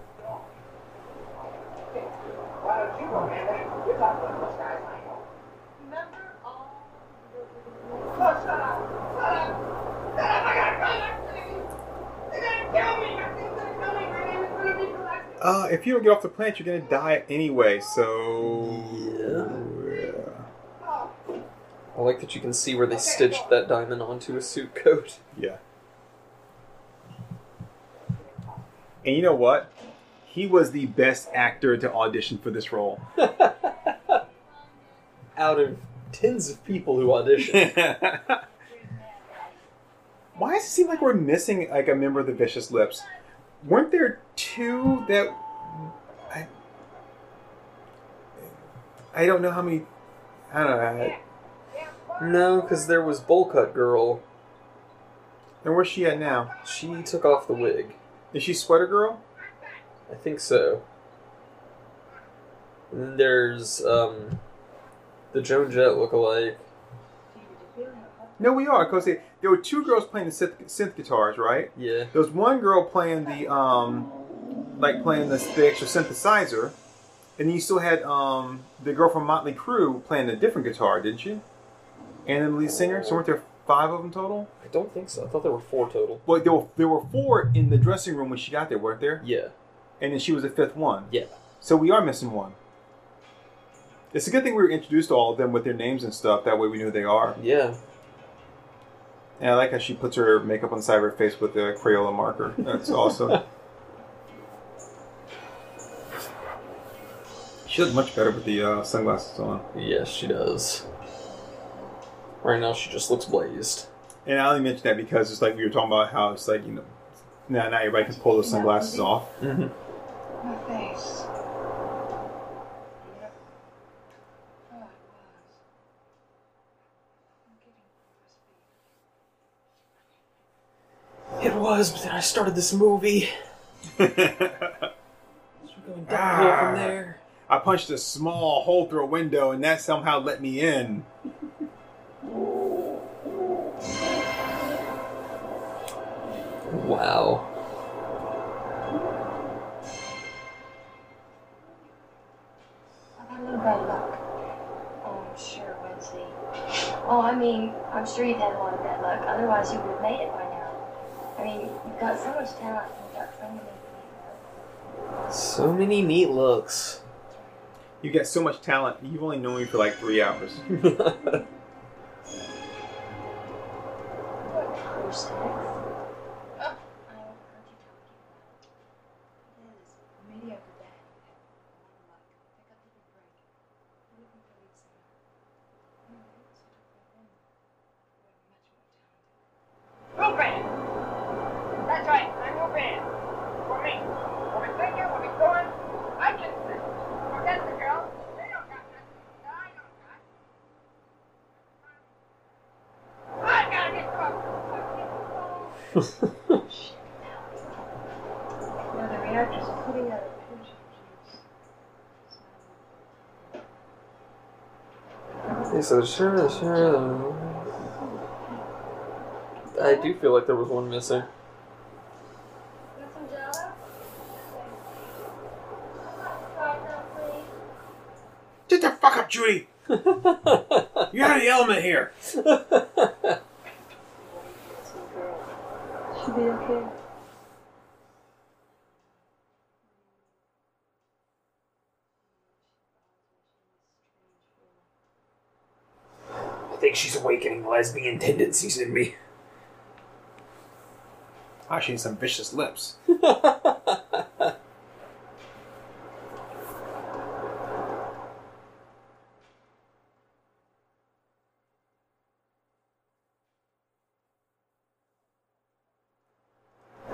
Speaker 3: uh, if you don't get off the plant, you're gonna die anyway, so.
Speaker 5: I like that you can see where they stitched that diamond onto a suit coat.
Speaker 3: yeah. And you know what? He was the best actor to audition for this role.
Speaker 5: Out of tens of people who auditioned.
Speaker 3: Why does it seem like we're missing like a member of the Vicious Lips? Weren't there two that I, I don't know how many. I don't know.
Speaker 5: No, because there was Bowl Cut Girl.
Speaker 3: And where's she at now?
Speaker 5: She took off the wig.
Speaker 3: Is she Sweater Girl?
Speaker 5: I think so. And then there's um, the Joan Jett lookalike.
Speaker 3: No, we are because there were two girls playing the synth, synth guitars, right?
Speaker 5: Yeah.
Speaker 3: There was one girl playing the um, like playing the, the extra synthesizer, and you still had um the girl from Motley Crue playing a different guitar, didn't you? And then the lead singer. So weren't there five of them total?
Speaker 5: I don't think so. I thought there were four total.
Speaker 3: Well, there were there were four in the dressing room when she got there, weren't there?
Speaker 5: Yeah.
Speaker 3: And then she was the fifth one.
Speaker 5: Yeah.
Speaker 3: So we are missing one. It's a good thing we were introduced to all of them with their names and stuff. That way we knew who they are.
Speaker 5: Yeah.
Speaker 3: And I like how she puts her makeup on the side of her face with the Crayola marker. That's awesome. she looks much better with the uh, sunglasses on.
Speaker 5: Yes, she does. Right now, she just looks blazed.
Speaker 3: And I only mention that because it's like we were talking about how it's like, you know, now, now everybody can pull those sunglasses off.
Speaker 5: Mm-hmm.
Speaker 6: My face.
Speaker 5: It was, but then I started this movie. Going downhill
Speaker 3: Ah.
Speaker 5: from there.
Speaker 3: I punched a small hole through a window, and that somehow let me in.
Speaker 5: Wow.
Speaker 9: I've had a little bad luck. Oh, I'm sure, Wednesday. Oh, I mean, I'm sure you've had a lot of bad luck. Otherwise, you would have made it by now. I mean, you've got so much talent. You've got so many.
Speaker 5: So many neat looks.
Speaker 3: You got so much talent. You've only known me for like three hours.
Speaker 9: Cruise sex. Oh, I overheard you talking about it. It is mediocre bad. Pick up the big break. You're looking for lead singer. No, it's such a great thing. You're much more talented.
Speaker 6: Rupert! That's right, I'm Rupert. For me. We'll be thinking, we'll be doing. I can sing. Forget the girls. They don't got nothing. I don't got. I gotta get cooked.
Speaker 9: No, the reactor's putting out a pinch of juice.
Speaker 5: He said, sure, sure. I do feel like there was one missing.
Speaker 9: Want some jello? Right now, please.
Speaker 3: Get the fuck up, Judy! You're out of the element here.
Speaker 9: She'll be okay.
Speaker 5: I think she's awakening lesbian tendencies in me.
Speaker 3: Ah, she has some vicious lips.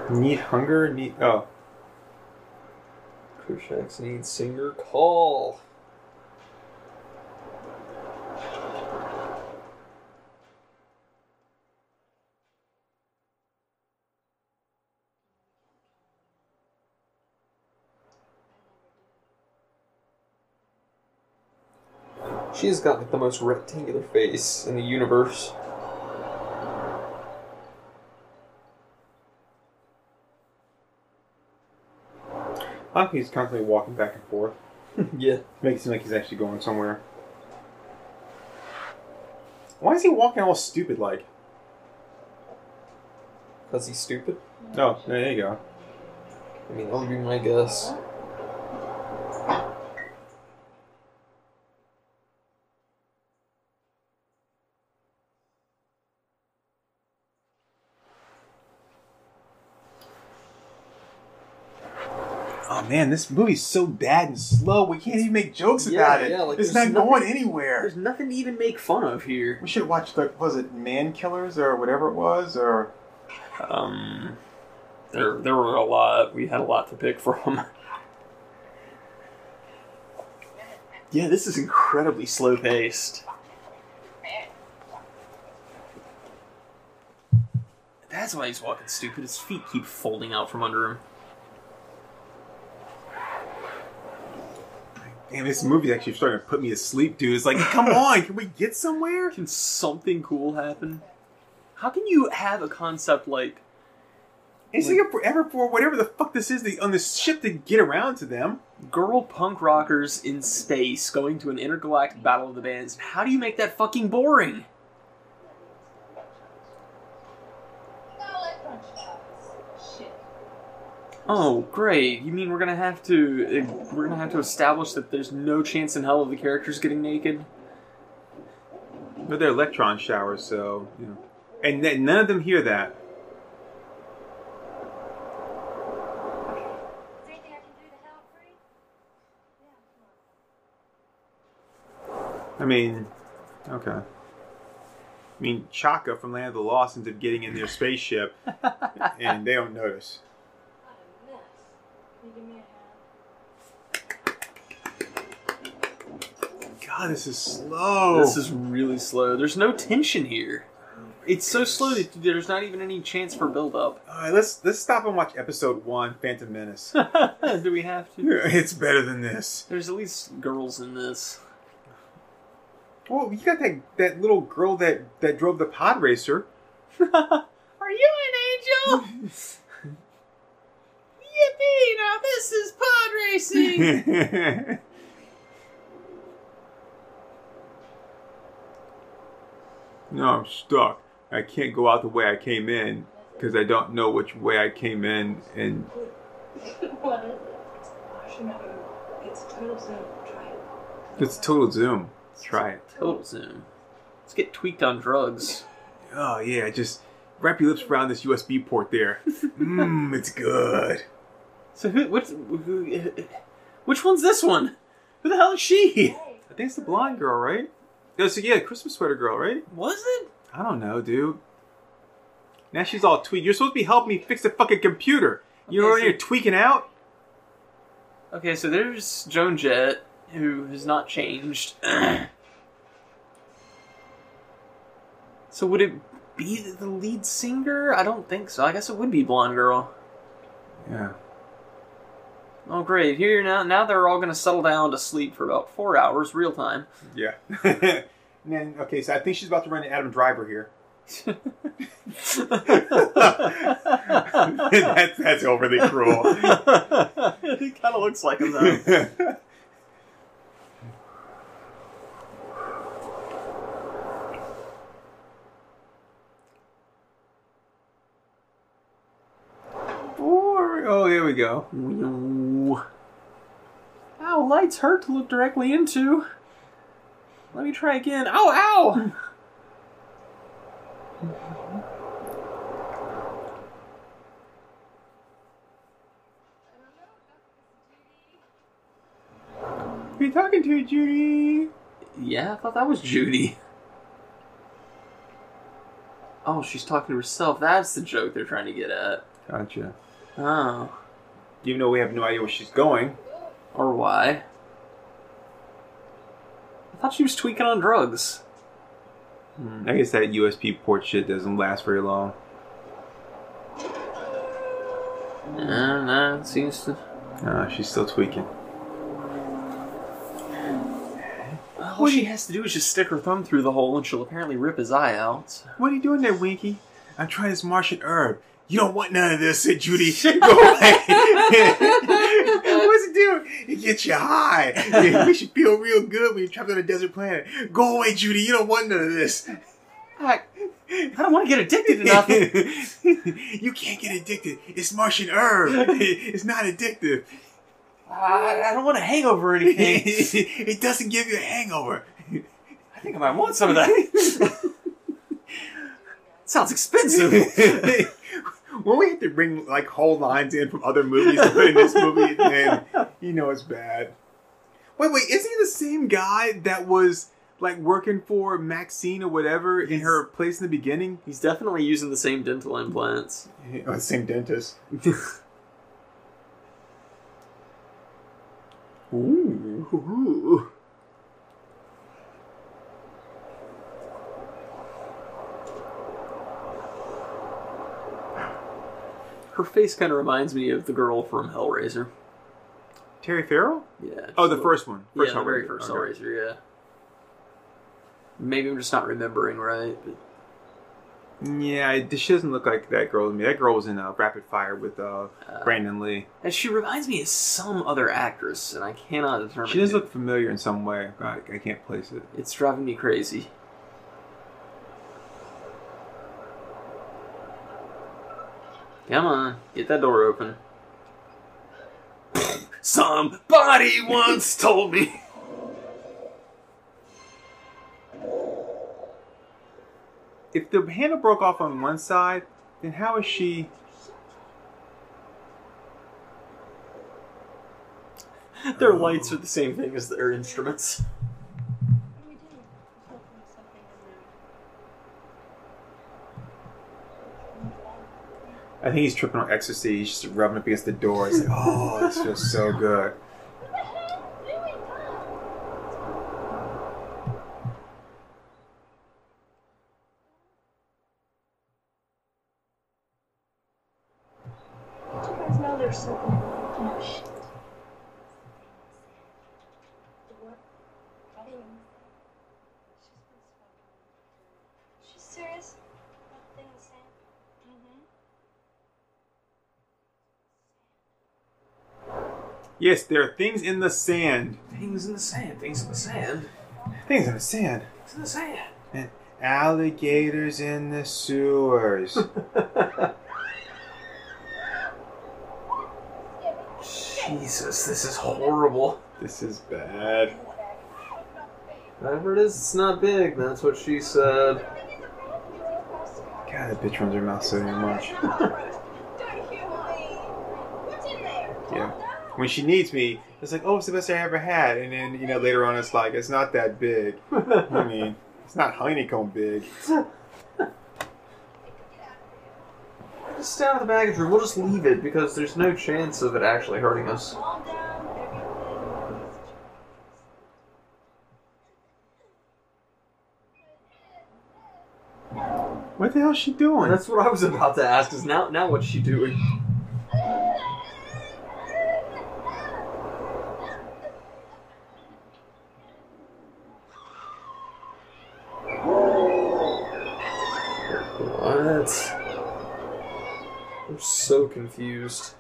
Speaker 3: Need hunger? Need oh.
Speaker 5: Cruciax needs singer call. She's got like the most rectangular face in the universe.
Speaker 3: I think he's constantly walking back and forth.
Speaker 5: yeah.
Speaker 3: Makes it seem like he's actually going somewhere. Why is he walking all stupid like?
Speaker 5: Because he's stupid.
Speaker 9: No,
Speaker 3: Oh, there you go.
Speaker 5: I mean, that would be my guess.
Speaker 3: Man, this movie's so bad and slow. We can't even make jokes
Speaker 5: Yeah,
Speaker 3: about it.
Speaker 5: yeah, like,
Speaker 3: it's not
Speaker 5: nothing-
Speaker 3: going anywhere.
Speaker 5: There's nothing to even make fun of here.
Speaker 3: We should watch the was it Man Killers or whatever it was or
Speaker 5: Um, there, there were a lot. We had a lot to pick from. yeah, this is incredibly slow paced. That's why he's walking stupid. His feet keep folding out from under him.
Speaker 3: Damn, this movie's actually starting to put me to sleep, dude. It's like, come on, can we get somewhere?
Speaker 5: Can something cool happen? How can you have a concept like
Speaker 3: It's like a forever for whatever the fuck this is the, on this ship to get around to them.
Speaker 5: girl punk rockers in space going to an intergalactic battle of the bands? How do you make that fucking boring? Oh, great! You mean we're gonna have to uh, we're gonna have to establish that there's no chance in hell of the characters getting naked?
Speaker 3: But they're electron showers, so you know, and th- none of them hear that.
Speaker 9: Is there anything I can do to help, Bree? Yeah,
Speaker 3: I mean, okay. I mean, Chaka from Land of the Lost ends up getting in their spaceship, and they don't notice.
Speaker 9: What. Can you give me a hand?
Speaker 3: God, this is slow.
Speaker 5: This is really slow. There's no tension here. It's so slow that there's not even any chance for build up.
Speaker 3: All right, let's let's stop and watch episode one, Phantom Menace.
Speaker 5: do we have to?
Speaker 3: it's better than this.
Speaker 5: There's at least girls in this.
Speaker 3: Well, you got that that little girl that that drove the pod racer.
Speaker 5: Are you an angel? Yippee! Now this is pod racing.
Speaker 3: no, I'm stuck. I can't go out the way I came in because I don't know which way I came in, and
Speaker 9: what is it?
Speaker 8: It's total zoom. Try it.
Speaker 3: it's total zoom. Try it.
Speaker 5: Total zoom. Let's get tweaked on drugs.
Speaker 3: Oh yeah, just wrap your lips around this USB port there. Mmm, it's good.
Speaker 5: So who? What's who, which one's this one? Who the hell is she?
Speaker 3: I think it's the blonde girl, right? No, so yeah, Christmas sweater girl, right?
Speaker 5: Was it?
Speaker 3: I don't know, dude. Now she's all tweaked. You're supposed to be helping me fix the fucking computer. You're
Speaker 5: Okay,
Speaker 3: over
Speaker 5: so-
Speaker 3: here tweaking out.
Speaker 5: Okay, so there's Joan Jett, who has not changed. so would it be the lead singer? I don't think so. I guess it would be Blonde Girl.
Speaker 3: Yeah.
Speaker 5: Oh, great! Here now, now they're all gonna settle down to sleep for about four hours, real time.
Speaker 3: Yeah. and then okay, so I think she's about to run into Adam Driver here. that's that's overly cruel.
Speaker 5: it kind of looks like him though.
Speaker 3: Oh, we go.
Speaker 5: Ow, lights hurt to look directly into. Let me try again. Oh, ow, ow!
Speaker 3: Who are you talking to, Judy?
Speaker 5: Yeah, I thought that was Judy. Oh, she's talking to herself. That's the joke they're trying to get at.
Speaker 3: Gotcha.
Speaker 5: Oh.
Speaker 3: Even though we have no idea where she's going.
Speaker 5: Or why? I thought she was tweaking on drugs.
Speaker 3: Hmm, I guess that USB port shit doesn't last very long.
Speaker 5: No, no, it seems to.
Speaker 3: Uh, she's still tweaking.
Speaker 5: All she has to do is just stick her thumb through the hole and she'll apparently rip his eye out.
Speaker 3: What are you doing there, Winky? I'm trying this Martian herb. You don't want none of this, said Judy. Go away. What's it do? It gets you high. It makes you feel real good when you're trapped on a desert planet. Go away, Judy. You don't want none of this.
Speaker 5: I, I don't want to get addicted to nothing.
Speaker 3: you can't get addicted. It's Martian herb. It's not addictive.
Speaker 5: I, I don't want a hangover or anything.
Speaker 3: it doesn't give you a hangover.
Speaker 5: I think I might want some of that. Sounds expensive.
Speaker 3: When we have to bring like whole lines in from other movies to put in this movie, then you know it's bad. Wait, wait, isn't he the same guy that was like working for Maxine or whatever in her place in the beginning?
Speaker 5: He's definitely using the same dental implants.
Speaker 3: Oh, the same dentist.
Speaker 5: Ooh. Ooh. Her face kind of reminds me of the girl from Hellraiser.
Speaker 3: Terry Farrell?
Speaker 5: Yeah.
Speaker 3: Oh, the first one. First
Speaker 5: yeah, the very
Speaker 3: Hellraiser.
Speaker 5: first
Speaker 3: Okay.
Speaker 5: Hellraiser. Yeah. Maybe I'm just not remembering right. But
Speaker 3: Yeah, it- she doesn't look like that girl to me. That girl was in uh, Rapid Fire with uh, Brandon Lee.
Speaker 5: and she reminds me of some other actress, and I cannot determine.
Speaker 3: She does look familiar in some way. I, I can't place it.
Speaker 5: It's driving me crazy. Come on, get that door open. Somebody once told me.
Speaker 3: If the handle broke off on one side, then how is she?
Speaker 5: Their um, lights are the same thing as their instruments.
Speaker 9: What do we do? There's hopefully something in there.
Speaker 3: I think he's tripping on ecstasy. He's just rubbing up against the door. He's like, "Oh, this feels so good."
Speaker 9: What the hell are you doing, Tom? Don't you guys know there's something in there? Oh, shit. The what? Thing. She's serious? That thing in the sand? Mm-hmm.
Speaker 3: Yes, there are things in the sand.
Speaker 5: Things in the sand. Things in the sand.
Speaker 3: Things in the sand.
Speaker 5: Things in the sand.
Speaker 3: And alligators in the sewers.
Speaker 5: Jesus, this is horrible.
Speaker 3: this is bad.
Speaker 5: Whatever it is, it's not big. That's what she said.
Speaker 3: God, that bitch runs her mouth so damn much.
Speaker 9: What's in there?
Speaker 3: Yeah. When she needs me, it's like, oh, it's the best I ever had. And then, you know, later on, it's like, it's not that big. I mean, it's not honeycomb big.
Speaker 5: Just stay out of the baggage room. We'll just leave it because there's no chance of it actually hurting us.
Speaker 9: Calm down. Everything is
Speaker 3: What the hell's she doing?
Speaker 5: That's what I was about to ask. Is now now what's she doing? I'm so confused.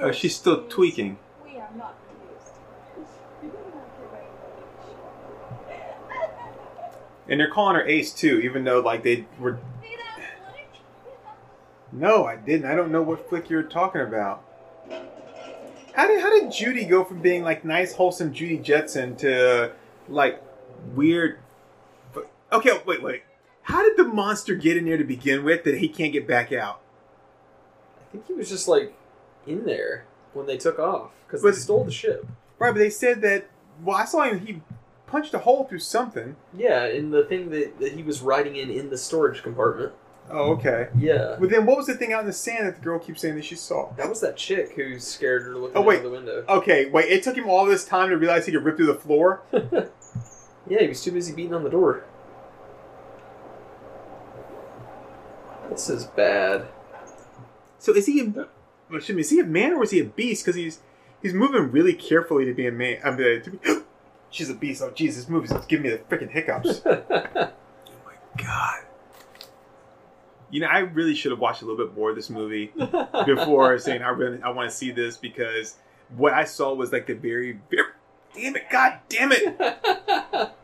Speaker 3: Uh, she's still tweaking.
Speaker 9: We are not
Speaker 3: And they're calling her Ace, too, even though, like, they were. No, I didn't. I don't know what flick you're talking about. How did how did Judy go from being like nice, wholesome Judy Jetson to like weird? Okay, wait, wait. How did the monster get in there to begin with that he can't get back out?
Speaker 5: I think he was just like in there when they took off because they
Speaker 3: But-
Speaker 5: stole the ship.
Speaker 3: Right, but they said that. Well, I saw him. He punched a hole through something.
Speaker 5: Yeah, in the thing that, that he was riding in in the storage compartment.
Speaker 3: Oh, okay.
Speaker 5: Yeah,
Speaker 3: But then, what was the thing out in the sand that the girl keeps saying that she saw?
Speaker 5: that was that chick who scared her looking
Speaker 3: Oh, wait.
Speaker 5: out the window.
Speaker 3: Okay, wait. It took him all this time to realize he could rip through the floor.
Speaker 5: Yeah, he was too busy beating on the door. This is bad.
Speaker 3: So is he? A, well, excuse me, is he a man or is he a beast? Because he's he's moving really carefully to be a man. Um, I mean, to be, she's a beast. Oh, Jesus, this movie's giving me the freaking hiccups. oh my god. You know, I really should have watched a little bit more of this movie before saying I really I want to see this because what I saw was like the very, very damn it, god damn it.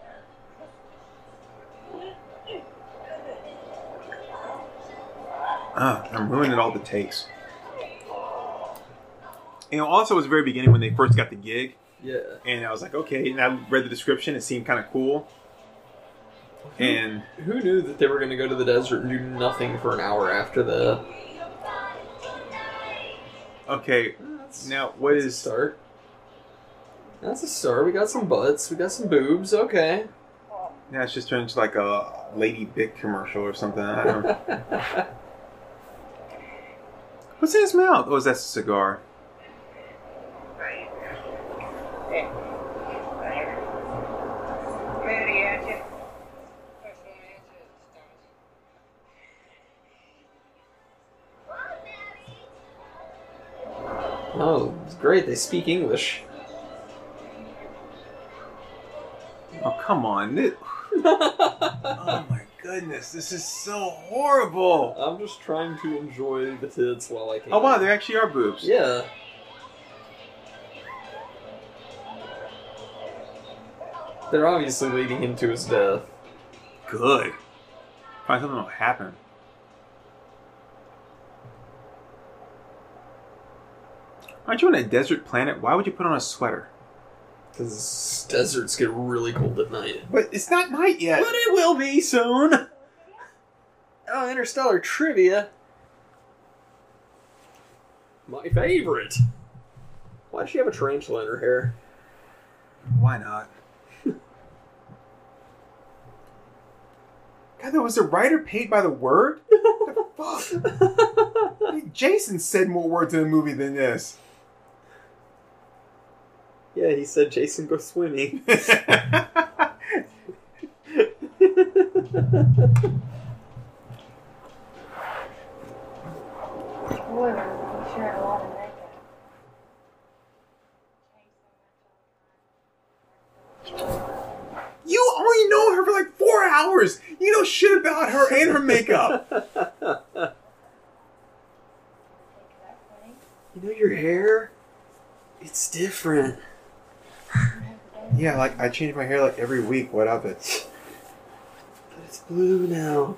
Speaker 3: Ah, I'm ruining all the takes. You know, also it was the very beginning when they first got the gig,
Speaker 5: Yeah.
Speaker 3: and I was like, okay, and I read the description, it seemed kind of cool. And
Speaker 5: Who knew that they were going to go to the desert and do nothing for an hour after the?
Speaker 3: okay,
Speaker 5: That's,
Speaker 3: now what is
Speaker 5: start? That's a start. We got some butts. We got some boobs. Okay.
Speaker 3: now it's just turned into like a Lady Bic commercial or something. I don't know. What's in his mouth? Oh, is that a cigar?
Speaker 6: Matty at you. First one answer is
Speaker 5: oh, it's great. They speak English.
Speaker 3: Oh, come on. Oh my goodness, this is so horrible.
Speaker 5: I'm just trying to enjoy the tits while I can.
Speaker 3: Oh wow, there actually are boobs.
Speaker 5: Yeah. They're obviously leading him to his death.
Speaker 3: Good. Find something will happen. Aren't you on a desert planet? Why would you put on a sweater?
Speaker 5: Because deserts get really cold at night.
Speaker 3: But it's not night yet.
Speaker 5: But it will be soon! Oh, interstellar trivia. My favorite. Why does she have a tarantula in her hair?
Speaker 3: Why not? God, there was a writer paid by the word? What the fuck? Jason said more words in the movie than this.
Speaker 5: Yeah, he said Jason go swimming.
Speaker 9: Boy, we sure had a lot of makeup.
Speaker 3: you only know her for like four hours. You know shit about her and her makeup.
Speaker 9: Think that funny?
Speaker 5: you know your hair? It's different.
Speaker 3: Yeah, like I change my hair like every week. What of it?
Speaker 5: But it's blue now.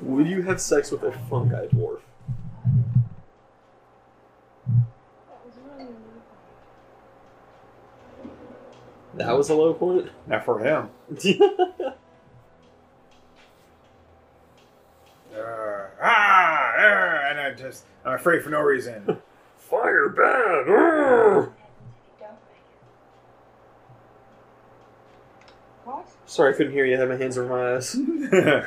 Speaker 9: Would you have sex with a fungi
Speaker 5: Would you have sex with a
Speaker 9: dwarf? That was really really
Speaker 5: That was a low point?
Speaker 3: Not for him. Uh, ah, uh, and I just I'm afraid for no reason.
Speaker 5: Fire bad!
Speaker 9: What happens if you don't make it? What?
Speaker 5: Sorry, I couldn't hear you. I had my hands over my eyes.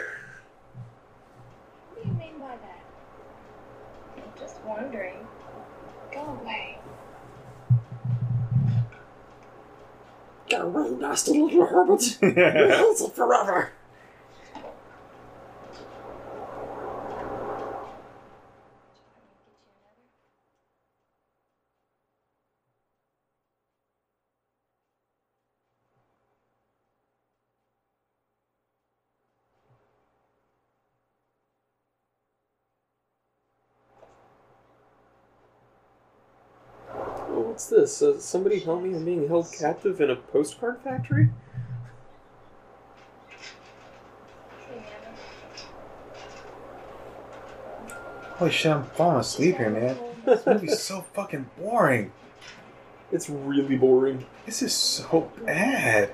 Speaker 9: What do you mean by that? I'm just wondering. Go away.
Speaker 5: Got a really nasty little hermit. Hills it forever. Oh, what's this? Uh, somebody tell me I'm being held captive in a postcard factory?
Speaker 3: Holy shit, I'm falling asleep here, man. This movie's so fucking boring.
Speaker 5: It's really boring.
Speaker 3: This is so bad.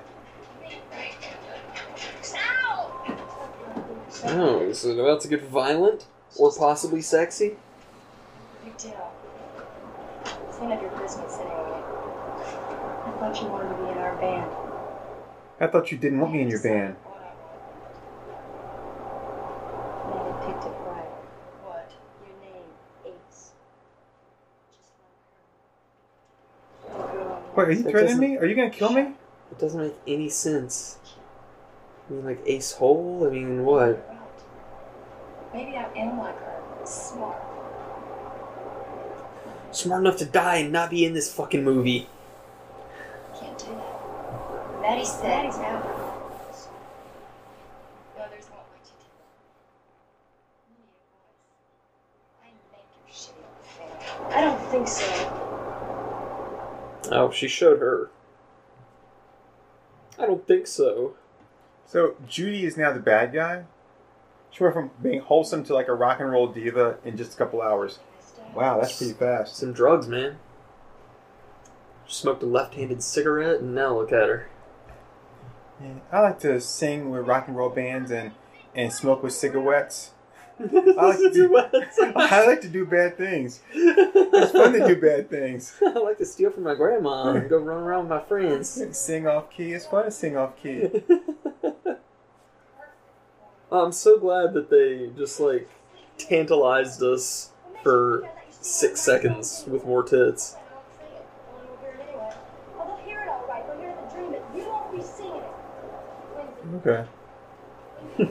Speaker 5: Oh, is it about to get violent? Or possibly sexy?
Speaker 9: Big none of your business anyway. I thought you wanted to be in our band.
Speaker 3: I thought you didn't want me in your band.
Speaker 9: Amanda picked it right. What? Your name, Ace. Just like her.
Speaker 3: Wait, are you
Speaker 5: That
Speaker 3: threatening me? Are you gonna kill me?
Speaker 5: It doesn't make any sense. I mean, like Ace Hole? I mean, what?
Speaker 9: Maybe I am like her. Smart.
Speaker 5: Smart enough to die and not be in this fucking movie.
Speaker 9: Can't do that. Maddie said. Maddie's out. Others won't let you do that. I make your shitty fan. I don't think so.
Speaker 5: Oh, she showed her. I don't think so.
Speaker 3: So Judy is now the bad guy. She went from being wholesome to like a rock and roll diva in just a couple hours. Wow, that's pretty fast.
Speaker 5: Some drugs, man. She Smoked a left-handed cigarette, and now look at her.
Speaker 3: Yeah, I like to sing with rock and roll bands and and smoke with cigarettes. I like to do, I like to do bad things. It's fun to do bad things.
Speaker 5: I like to steal from my grandma and go run around with my friends.
Speaker 3: Sing off key. It's fun to sing off key.
Speaker 5: I'm so glad that they just like tantalized us for six seconds with more tits.
Speaker 3: Okay.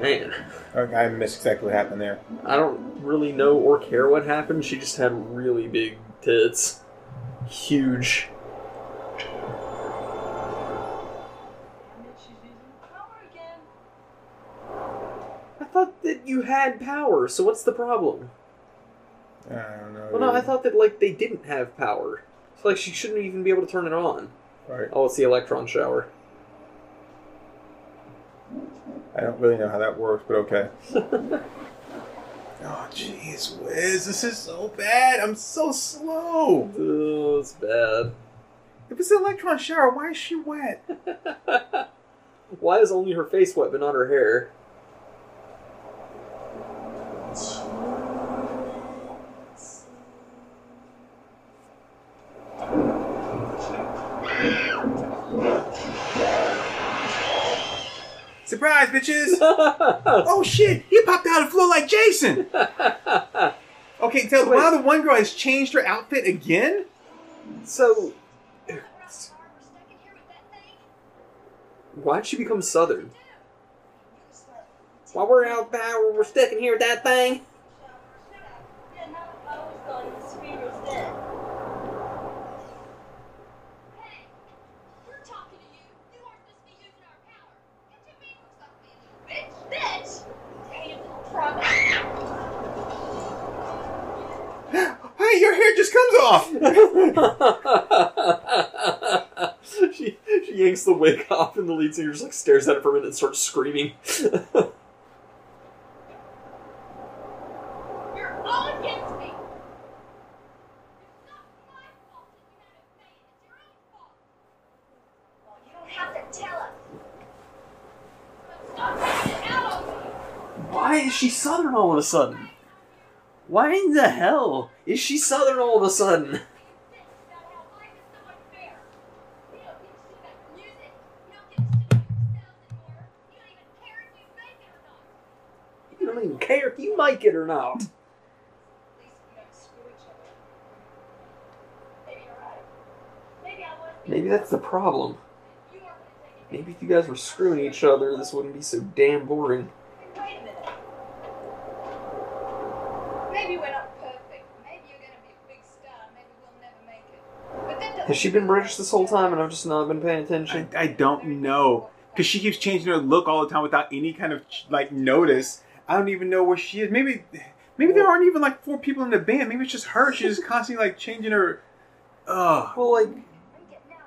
Speaker 5: Man,
Speaker 3: I missed exactly what happened there.
Speaker 5: I don't really know or care what happened. She just had really big tits. Huge. I thought that you had power, so what's the problem?
Speaker 3: I don't know.
Speaker 5: Well, no, I thought that like they didn't have power. So like she shouldn't even be able to turn it on.
Speaker 3: Right.
Speaker 5: Oh, it's the electron shower.
Speaker 3: I don't really know how that works, but okay. oh, jeez, Wiz, this is so bad. I'm so slow.
Speaker 5: Oh, it's bad.
Speaker 3: If it's an electron shower, why is she wet?
Speaker 5: Why is only her face wet but not her hair?
Speaker 3: Bitches! oh shit, he popped out of the floor like Jason. Okay, tell
Speaker 5: Wait.
Speaker 3: wow, the one girl has changed her outfit again.
Speaker 5: So, why'd she become southern? While we're out there, we're stuck in here with that thing.
Speaker 7: Bitch! Hey, you little frog.
Speaker 3: Hey, just comes off.
Speaker 5: she she yanks the wig off, and the lead singer just like stares at it for a minute and starts screaming.
Speaker 7: You're all against me. It's not my fault that you haven't paid. It's your own fault. Well, you don't have to tell us. Stop taking it out on me.
Speaker 5: Why is she southern all of a sudden? Why in the hell is she southern all of a sudden?
Speaker 7: About how life is so unfair. You don't give a shit about music. You don't give a shit about yourselves anymore. You don't even care if you make it or not.
Speaker 5: You don't even care if you like it or not.
Speaker 7: At least we don't screw each other. Maybe you're right. Maybe I was. being
Speaker 5: Maybe that's the problem.
Speaker 7: You are gonna take it.
Speaker 5: Maybe if you guys were screwing each other, this wouldn't be so damn boring. Has she been British this whole time and I've just not been paying attention?
Speaker 3: I, I don't know because she keeps changing her look all the time without any kind of like notice. I don't even know where she is. Maybe, maybe there aren't even like four people in the band. Maybe it's just her. She's just constantly like changing her. Ugh.
Speaker 5: Well, like,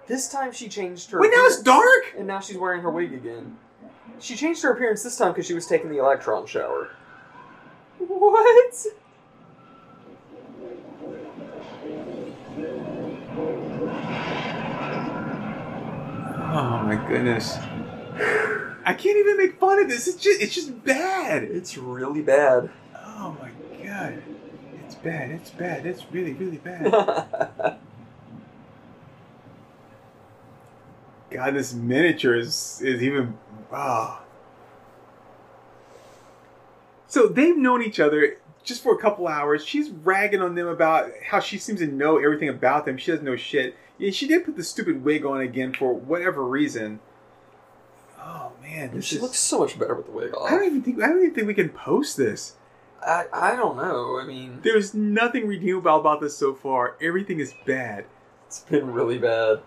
Speaker 5: this time she changed her.
Speaker 3: Wait, now it's dark.
Speaker 5: And now she's wearing her wig again. She changed her appearance this time because she was taking the electron shower. What?
Speaker 3: Oh my goodness. I can't even make fun of this. It's just, it's just bad.
Speaker 5: It's really bad.
Speaker 3: Oh my god. It's bad. It's bad. It's really, really bad. God, this miniature is is even. Ah. So they've known each other just for a couple hours. She's ragging on them about how she seems to know everything about them. She doesn't know shit. And she did put the stupid wig on again for whatever reason. Oh man, this
Speaker 5: she
Speaker 3: is.
Speaker 5: looks so much better with the wig off.
Speaker 3: I don't even think I don't even think we can post this.
Speaker 5: I, I don't know. I mean,
Speaker 3: There's nothing redeemable about this so far. Everything is bad.
Speaker 5: it's been really bad.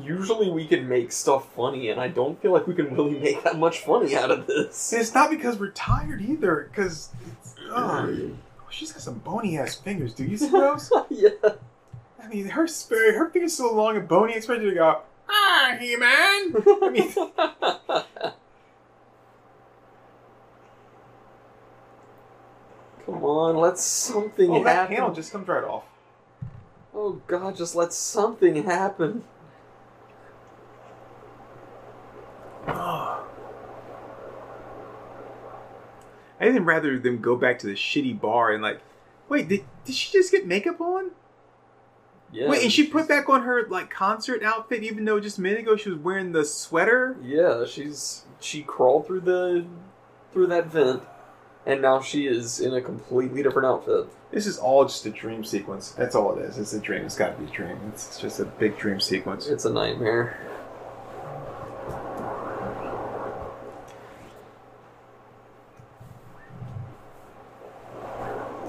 Speaker 5: Usually we can make stuff funny, and I don't feel like we can really make that much funny out of this.
Speaker 3: And it's not because we're tired either, because she's got some bony ass fingers. Do you see those?
Speaker 5: yeah.
Speaker 3: I mean, her sp- her fingers are so long and bony. I expect her to go, ah, he man. I mean,
Speaker 5: Come on, let something
Speaker 3: oh, that
Speaker 5: happen.
Speaker 3: panel just comes right off.
Speaker 5: Oh god, just let something happen.
Speaker 3: I even rather them go back to the shitty bar and like, wait, did, did she just get makeup on?
Speaker 5: Yeah.
Speaker 3: Wait, and she put back on her like concert outfit, even though just a minute ago she was wearing the sweater.
Speaker 5: Yeah, she's she crawled through the through that vent, and now she is in a completely different outfit.
Speaker 3: This is all just a dream sequence. That's all it is. It's a dream. It's got to be a dream. It's just a big dream sequence.
Speaker 5: It's a nightmare.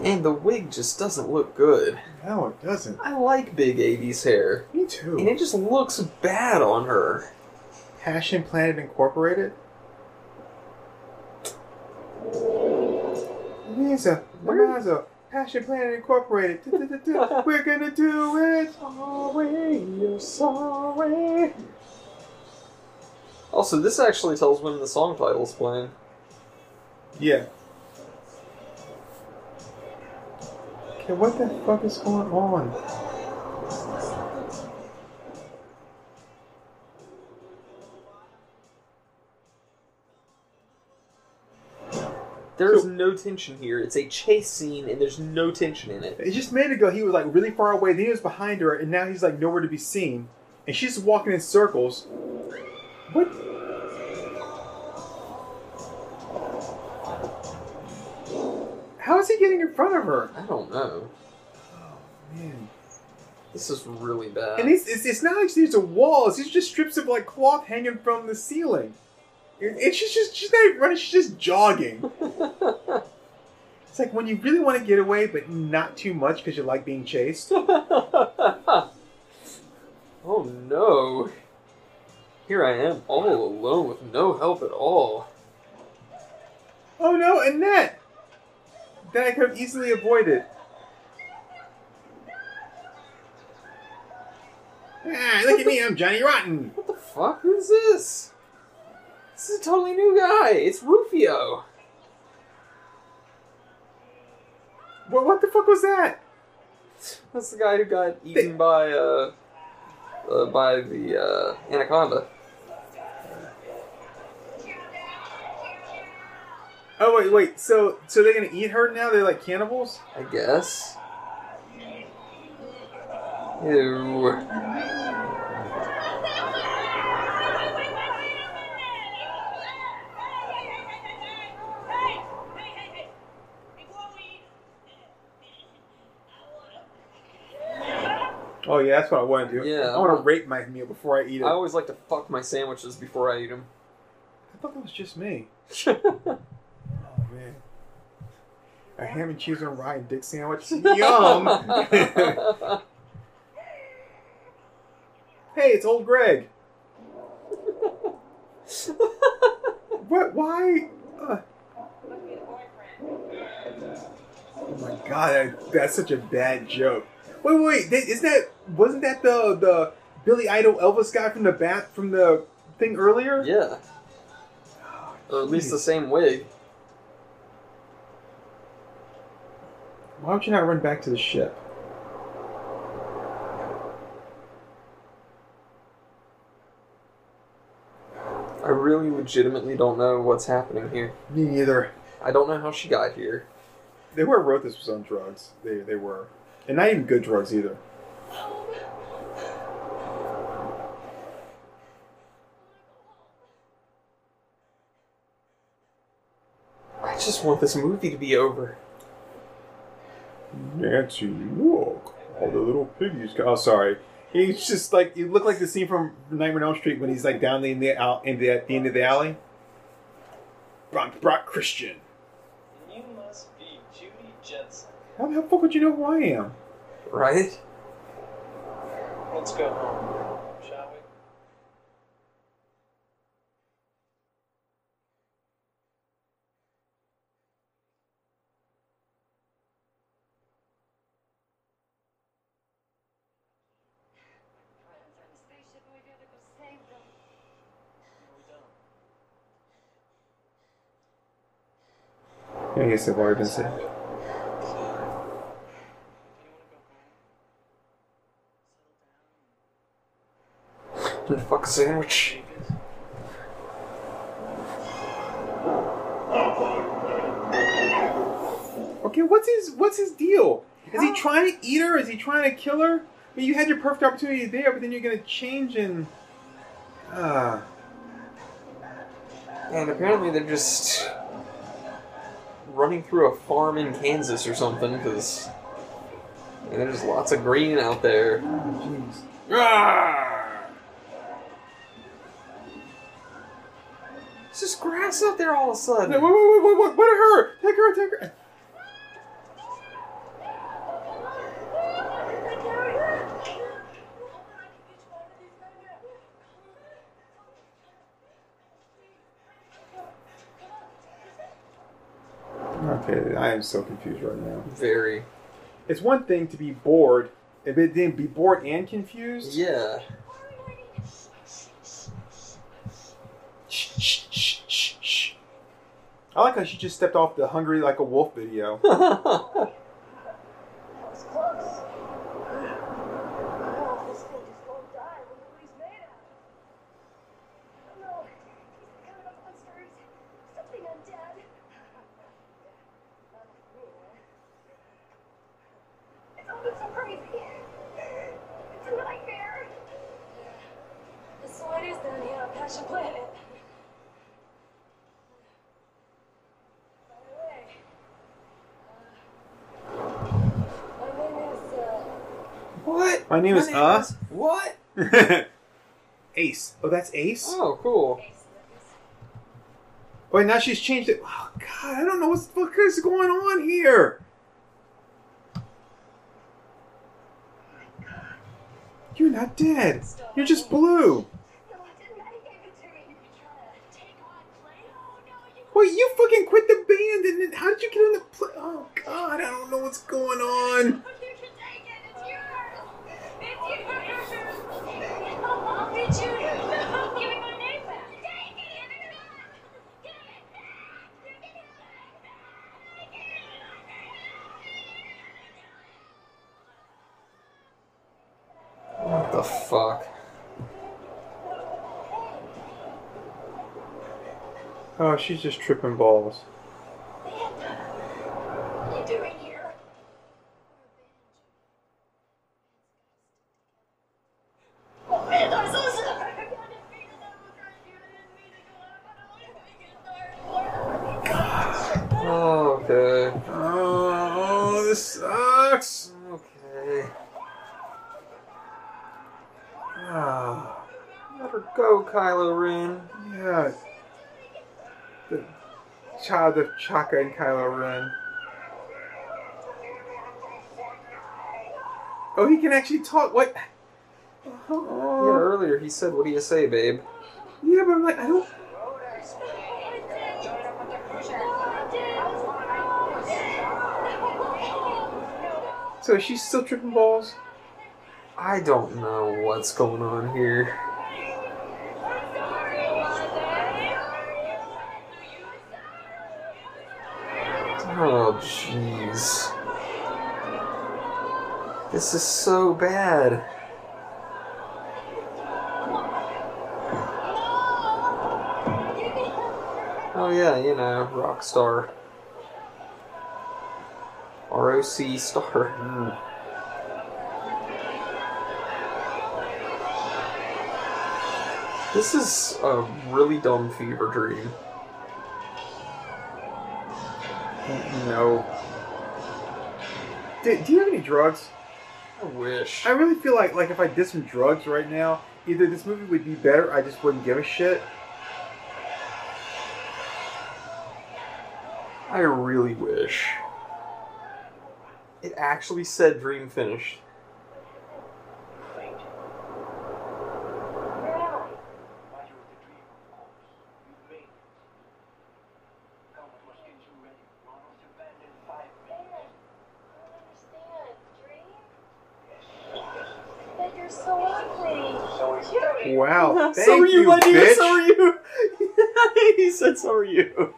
Speaker 5: And the wig just doesn't look good.
Speaker 3: No, it doesn't.
Speaker 5: I like Big 80s hair.
Speaker 3: Me too.
Speaker 5: And it just looks bad on her.
Speaker 3: Passion Planet Incorporated. Lisa, Lamazo, Passion Planet Incorporated. We're gonna do it.
Speaker 5: Sorry, you're sorry. Also, this actually tells when the song title's playing.
Speaker 3: Yeah. Okay, what the fuck is going on?
Speaker 5: There's
Speaker 3: So-
Speaker 5: no tension here. It's a chase scene, and there's no tension in it.
Speaker 3: It just a minute ago he was like really far away, then he was behind her, and now he's like nowhere to be seen. And she's walking in circles. What? How is he getting in front of her?
Speaker 5: I don't know.
Speaker 3: Oh man.
Speaker 5: This is really bad.
Speaker 3: And it's, it's, it's not like there's a wall, it's just strips of like cloth hanging from the ceiling. And and she's just, she's not even running, she's just jogging. It's like when you really want to get away, but not too much because you like being chased.
Speaker 5: oh no. Here I am, all alone with no help at all.
Speaker 3: Oh no, Annette! That I could have easily avoided. Ah, look at me, I'm Johnny Rotten.
Speaker 5: What the fuck? Who's this? This is a totally new guy. It's Rufio.
Speaker 3: What, what the fuck was that?
Speaker 5: That's the guy who got eaten by uh, uh by the uh, anaconda.
Speaker 3: Oh wait, wait. So, so they're gonna eat her now? They're like cannibals?
Speaker 5: I guess. Ew.
Speaker 3: Oh yeah, that's what I want to do.
Speaker 5: Yeah,
Speaker 3: I want to rate my meal before I eat it.
Speaker 5: I
Speaker 3: I,
Speaker 5: always like to fuck my sandwiches before I eat them.
Speaker 3: I thought that was just me. Oh man. A ham and cheese and rye and dick sandwich. Yum. hey, it's old Greg. What? Why? Uh, oh my god, that, that's such a bad joke. Wait, wait, wait. that- Is that wasn't that the the Billy Idol Elvis guy from the bat from the thing earlier?
Speaker 5: yeah. Or at least the same wig.
Speaker 3: Why don't you not run back to the ship?
Speaker 5: I really legitimately don't know what's happening here.
Speaker 3: Me neither.
Speaker 5: I don't know how she got here.
Speaker 3: They were wrote this was on drugs. They they were, and not even good drugs either.
Speaker 5: I just want this movie to be over.
Speaker 3: Nancy, look, all oh, the little piggies. Oh, sorry. He's just like you look like the scene from Nightmare on Elm Street when he's like down in the out in the, at the end of the alley. Brock, Brock Christian.
Speaker 10: You must be Judy Jetson.
Speaker 3: How the fuck would you know who I am?
Speaker 5: Right?
Speaker 10: Let's go home, shall we?
Speaker 3: I guess they've already been said.
Speaker 5: The fuck sandwich.
Speaker 3: Okay, what's his what's his deal? Is he trying to eat her? Is he trying to kill her? I mean, you had your perfect opportunity there, but then you're gonna change and. Ah.
Speaker 5: And apparently they're just running through a farm in Kansas or something because there's lots of green out there.
Speaker 3: Jeez. Ah!
Speaker 5: It's just grass out there all of a sudden.
Speaker 3: Wait, wait, wait, wait, wait, what are her? Take her, take her. Okay, I am so confused right now.
Speaker 5: Very.
Speaker 3: It's one thing to be bored, and then be bored and confused.
Speaker 5: Yeah.
Speaker 3: Shh, shh, shh, shh, shh. I like how she just stepped off the "Hungry Like a Wolf" video.
Speaker 7: That was close. Oh, this thing just won't die. I wonder what he's made out of. I don't know. He's kind of a monster. He's something undead. It's all been so crazy. It's a nightmare.
Speaker 9: That's the way it is down here on Passion Planet. By the way, uh, my name is, uh,
Speaker 5: What?
Speaker 3: My name is Uh.
Speaker 5: What?
Speaker 3: Ace. Oh, that's Ace.
Speaker 5: Oh, cool.
Speaker 3: Wait, now she's changed it. Oh God, I don't know what the fuck is going on here. You're not dead. You're just blue. Wait, you fucking quit the band, and then how did you get on the? Pl- oh God, I don't know what's going on.
Speaker 7: It's yours. Give me my name back. Take it.
Speaker 5: What the fuck?
Speaker 3: Oh, she's just tripping balls.
Speaker 7: What are you doing here? Oh, man, I'm so sorry. I got defeated. I was trying to do it. I didn't mean to go out. I don't want to make it dark.
Speaker 5: Oh, okay.
Speaker 3: Oh, this sucks.
Speaker 5: Okay.
Speaker 3: Ah,
Speaker 5: Let her go, Kylo Ren.
Speaker 3: yeah. The child of Chaka and Kylo Ren. Oh, he can actually talk. What?
Speaker 5: Yeah,
Speaker 3: Oh,
Speaker 5: earlier he said, "What do you say, babe?"
Speaker 3: yeah, but I'm like, I don't. So she's still tripping balls.
Speaker 5: I don't know what's going on here. This is so bad. Oh yeah, you know, Rockstar. ROC star. Hmm. This is a really dumb fever dream.
Speaker 3: No. Do, do you have any drugs?
Speaker 5: I wish.
Speaker 3: I really feel like like if I did some drugs right now, either this movie would be better, I just wouldn't give a shit.
Speaker 5: I really wish. It actually said dream finished.
Speaker 9: But you're so ugly.
Speaker 3: Wow. Thank
Speaker 5: so are you,
Speaker 3: bitch.
Speaker 5: So are you. he said, "So are you."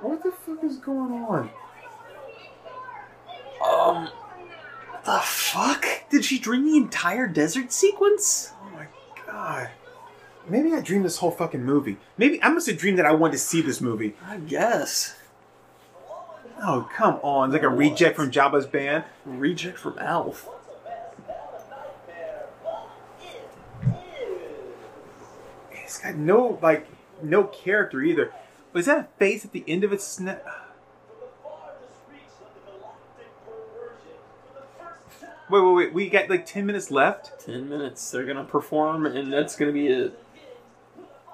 Speaker 3: What the fuck is going on?
Speaker 5: Um, the fuck? Did she dream the entire desert sequence?
Speaker 3: Oh my god. Maybe I dreamed this whole fucking movie. Maybe I must have dreamed that I wanted to see this movie.
Speaker 5: I guess.
Speaker 3: Oh, come on. It's like a reject from Jabba's band.
Speaker 5: Reject from Alf.
Speaker 3: It's got no, like, no character either. Was that a face at the end of its sna- Wait, wait, wait. We got like 10 minutes left?
Speaker 5: Ten minutes. They're gonna perform, and that's gonna be it.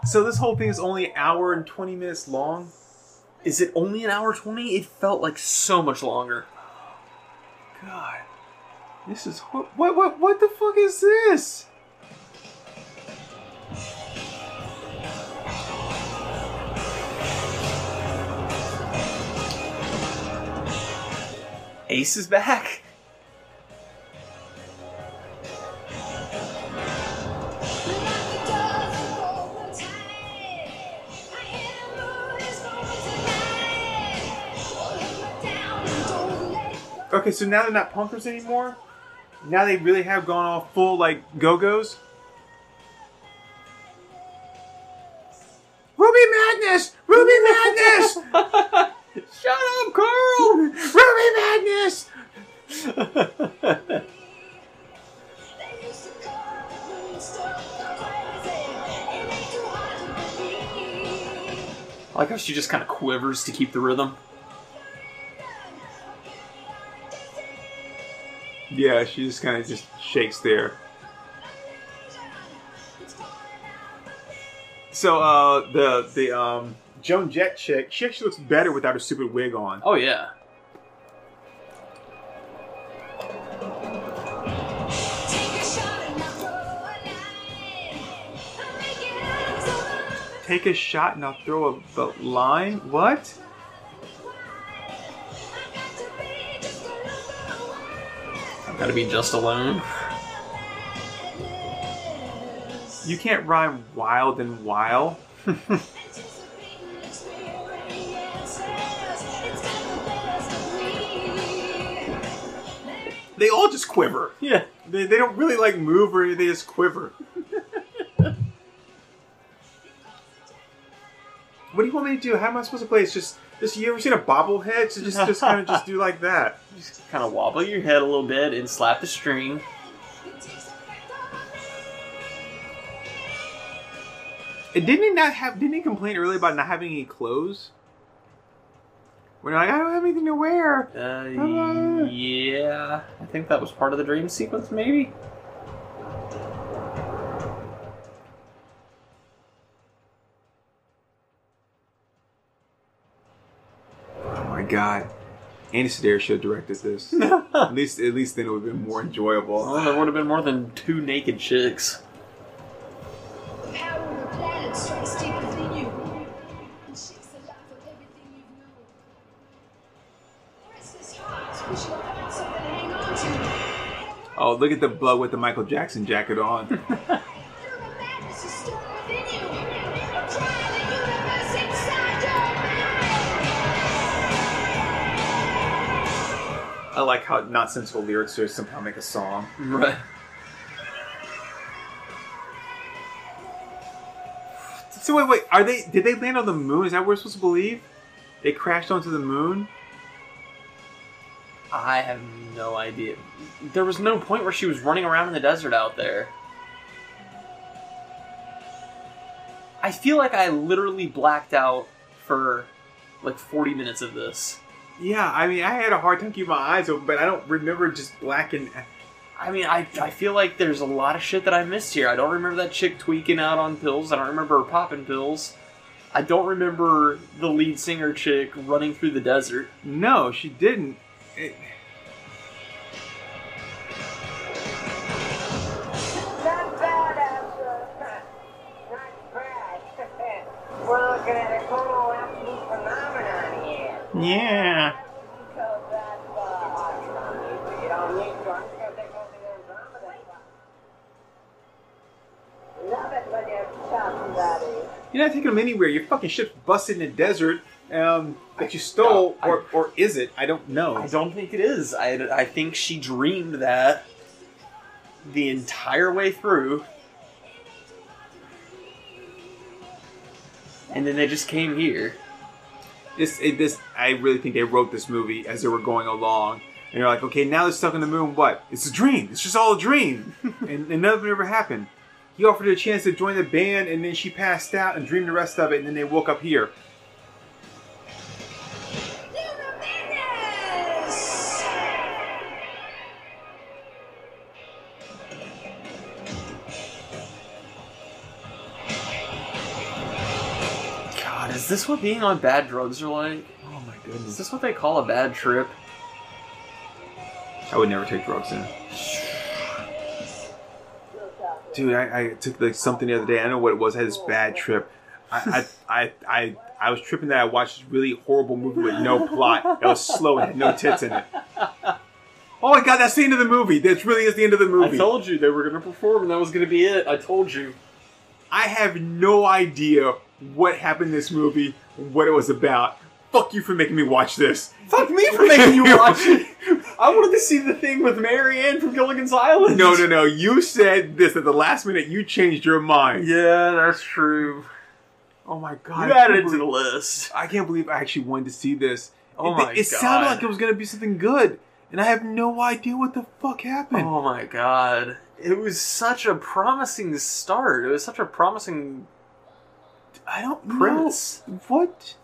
Speaker 3: So this whole thing is only an hour and 20 minutes long?
Speaker 5: Is it only an hour twenty? It felt like so much longer.
Speaker 3: God. This is what what what, what the fuck is this?
Speaker 5: Ace is back.
Speaker 3: Okay, so now they're not punkers anymore? Now they really have gone all full like go-go's? Ruby Madness! Ruby Madness!
Speaker 5: Shut up, Carl!
Speaker 3: Ruby Madness!
Speaker 5: I like how she just kind of quivers to keep the rhythm.
Speaker 3: Yeah, she just kind of just shakes there. So uh the the um Joan Jett chick, she actually looks better without her stupid wig on.
Speaker 5: Oh yeah.
Speaker 3: Take a shot and I'll throw a, the line. What?
Speaker 5: I've got to be just alone.
Speaker 3: You can't rhyme wild and while. They all just quiver.
Speaker 5: Yeah.
Speaker 3: They, they don't really like move or anything, they just quiver. what do you want me to do? How am I supposed to play? It's just, just you ever seen a bobblehead? So just, just kind of just do like that.
Speaker 5: Just kind of wobble your head a little bit and slap the string.
Speaker 3: And didn't he not have? Didn't he complain earlier about not having any clothes? When like I don't have anything to wear.
Speaker 5: Uh, yeah, I think that was part of the dream sequence, maybe.
Speaker 3: Oh my god. Andy Sidaris should have directed this. at least, at least then it would have been more enjoyable.
Speaker 5: Well, there would have been more than two naked chicks.
Speaker 3: Look at the blood with the Michael Jackson jacket on.
Speaker 9: Feel the madness is stored within you. Try the universe inside your
Speaker 3: I like how nonsensical lyrics are somehow make a song.
Speaker 5: Right.
Speaker 3: So wait, wait, are they? Did they land on the moon? Is that what we're supposed to believe? They crashed onto the moon.
Speaker 5: I have no idea. There was no point where she was running around in the desert out there. I feel like I literally blacked out for like 40 minutes of this.
Speaker 3: Yeah, I mean, I had a hard time keeping my eyes open, but I don't remember just blacking.
Speaker 5: I mean, I, I feel like there's a lot of shit that I missed here. I don't remember that chick tweaking out on pills. I don't remember her popping pills. I don't remember the lead singer chick running through the desert.
Speaker 3: No, she didn't. It-
Speaker 6: Not bad, Astro. Not bad. We're looking at a total absolute phenomenon here.
Speaker 3: yeah.
Speaker 6: Because that's uh, Astro. You don't need to. I'm just gonna take over the Andromeda. Love it when you're.
Speaker 3: You're not taking them anywhere. Your fucking ship's busted in the desert. Um, that you stole,
Speaker 5: Yeah, I-
Speaker 3: or or is it? I don't know.
Speaker 5: I don't think it is. I, I think she dreamed that the entire way through. And then they just came here.
Speaker 3: This, it, this, I really think they wrote this movie as they were going along, and you're like, okay, now they're stuck in the moon. What? It's a dream. It's just all a dream, and, and none of it ever happened. He offered her a chance to join the band, and then she passed out and dreamed the rest of it, and then they woke up here.
Speaker 5: This what being on bad drugs are like?
Speaker 3: Oh my goodness.
Speaker 5: Is
Speaker 3: goodness!
Speaker 5: this what they call a bad trip?
Speaker 3: I would never take drugs in. Dude, I, I took like something the other day. I don't know what it was. I had this bad trip. I, I, I, I, I was tripping that I watched this really horrible movie with no plot. It was slow and had no tits in it. Oh my god, that's the end of the movie. That really is the end of the movie.
Speaker 5: I told you they were going to perform and that was going to be it. I told you.
Speaker 3: I have no idea what happened in this movie, what it was about. Fuck you for making me watch this.
Speaker 5: Fuck me for making you watch it. I wanted to see the thing with Mary Ann from Gilligan's Island.
Speaker 3: No, no, no. You said this at the last minute. You changed your mind.
Speaker 5: Yeah, that's true.
Speaker 3: Oh my god.
Speaker 5: You added it to the list.
Speaker 3: I can't believe I actually wanted to see this.
Speaker 5: Oh
Speaker 3: it,
Speaker 5: my
Speaker 3: it sounded
Speaker 5: God.
Speaker 3: like it was gonna be something good, and I have no idea what the fuck happened.
Speaker 5: Oh my god. It was such a promising start. It was such a promising
Speaker 3: I don't
Speaker 5: Prince.
Speaker 3: know what.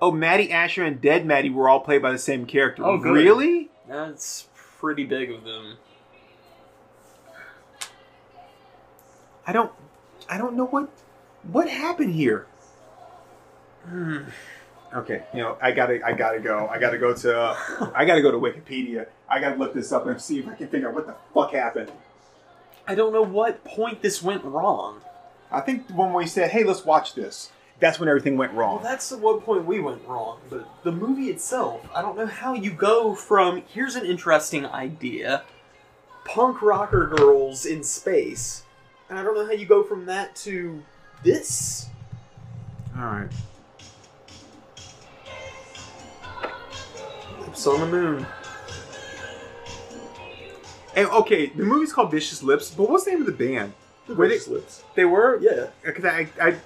Speaker 3: Oh, Maddie Asher and Dead Maddie were all played by the same character.
Speaker 5: Oh, good.
Speaker 3: really?
Speaker 5: That's pretty big of them.
Speaker 3: I don't. I don't know what. What happened here?
Speaker 5: Hmm.
Speaker 3: Okay, you know, I gotta, I gotta go. I gotta go to, I gotta go to Wikipedia. I gotta look this up and see if I can figure out what the fuck happened.
Speaker 5: I don't know what point this went wrong.
Speaker 3: I think when we said, "Hey, let's watch this," that's when everything went wrong.
Speaker 5: Well, that's at one point we went wrong. But the movie itself, I don't know how you go from here's an interesting idea, punk rocker girls in space, and I don't know how you go from that to this.
Speaker 3: All right.
Speaker 5: Lips on the moon.
Speaker 3: And okay, the movie's called Vicious Lips, but what's the name of the band?
Speaker 5: The
Speaker 3: Were they-
Speaker 5: Vicious Lips.
Speaker 3: They were,
Speaker 5: Yeah.
Speaker 3: Because I, I,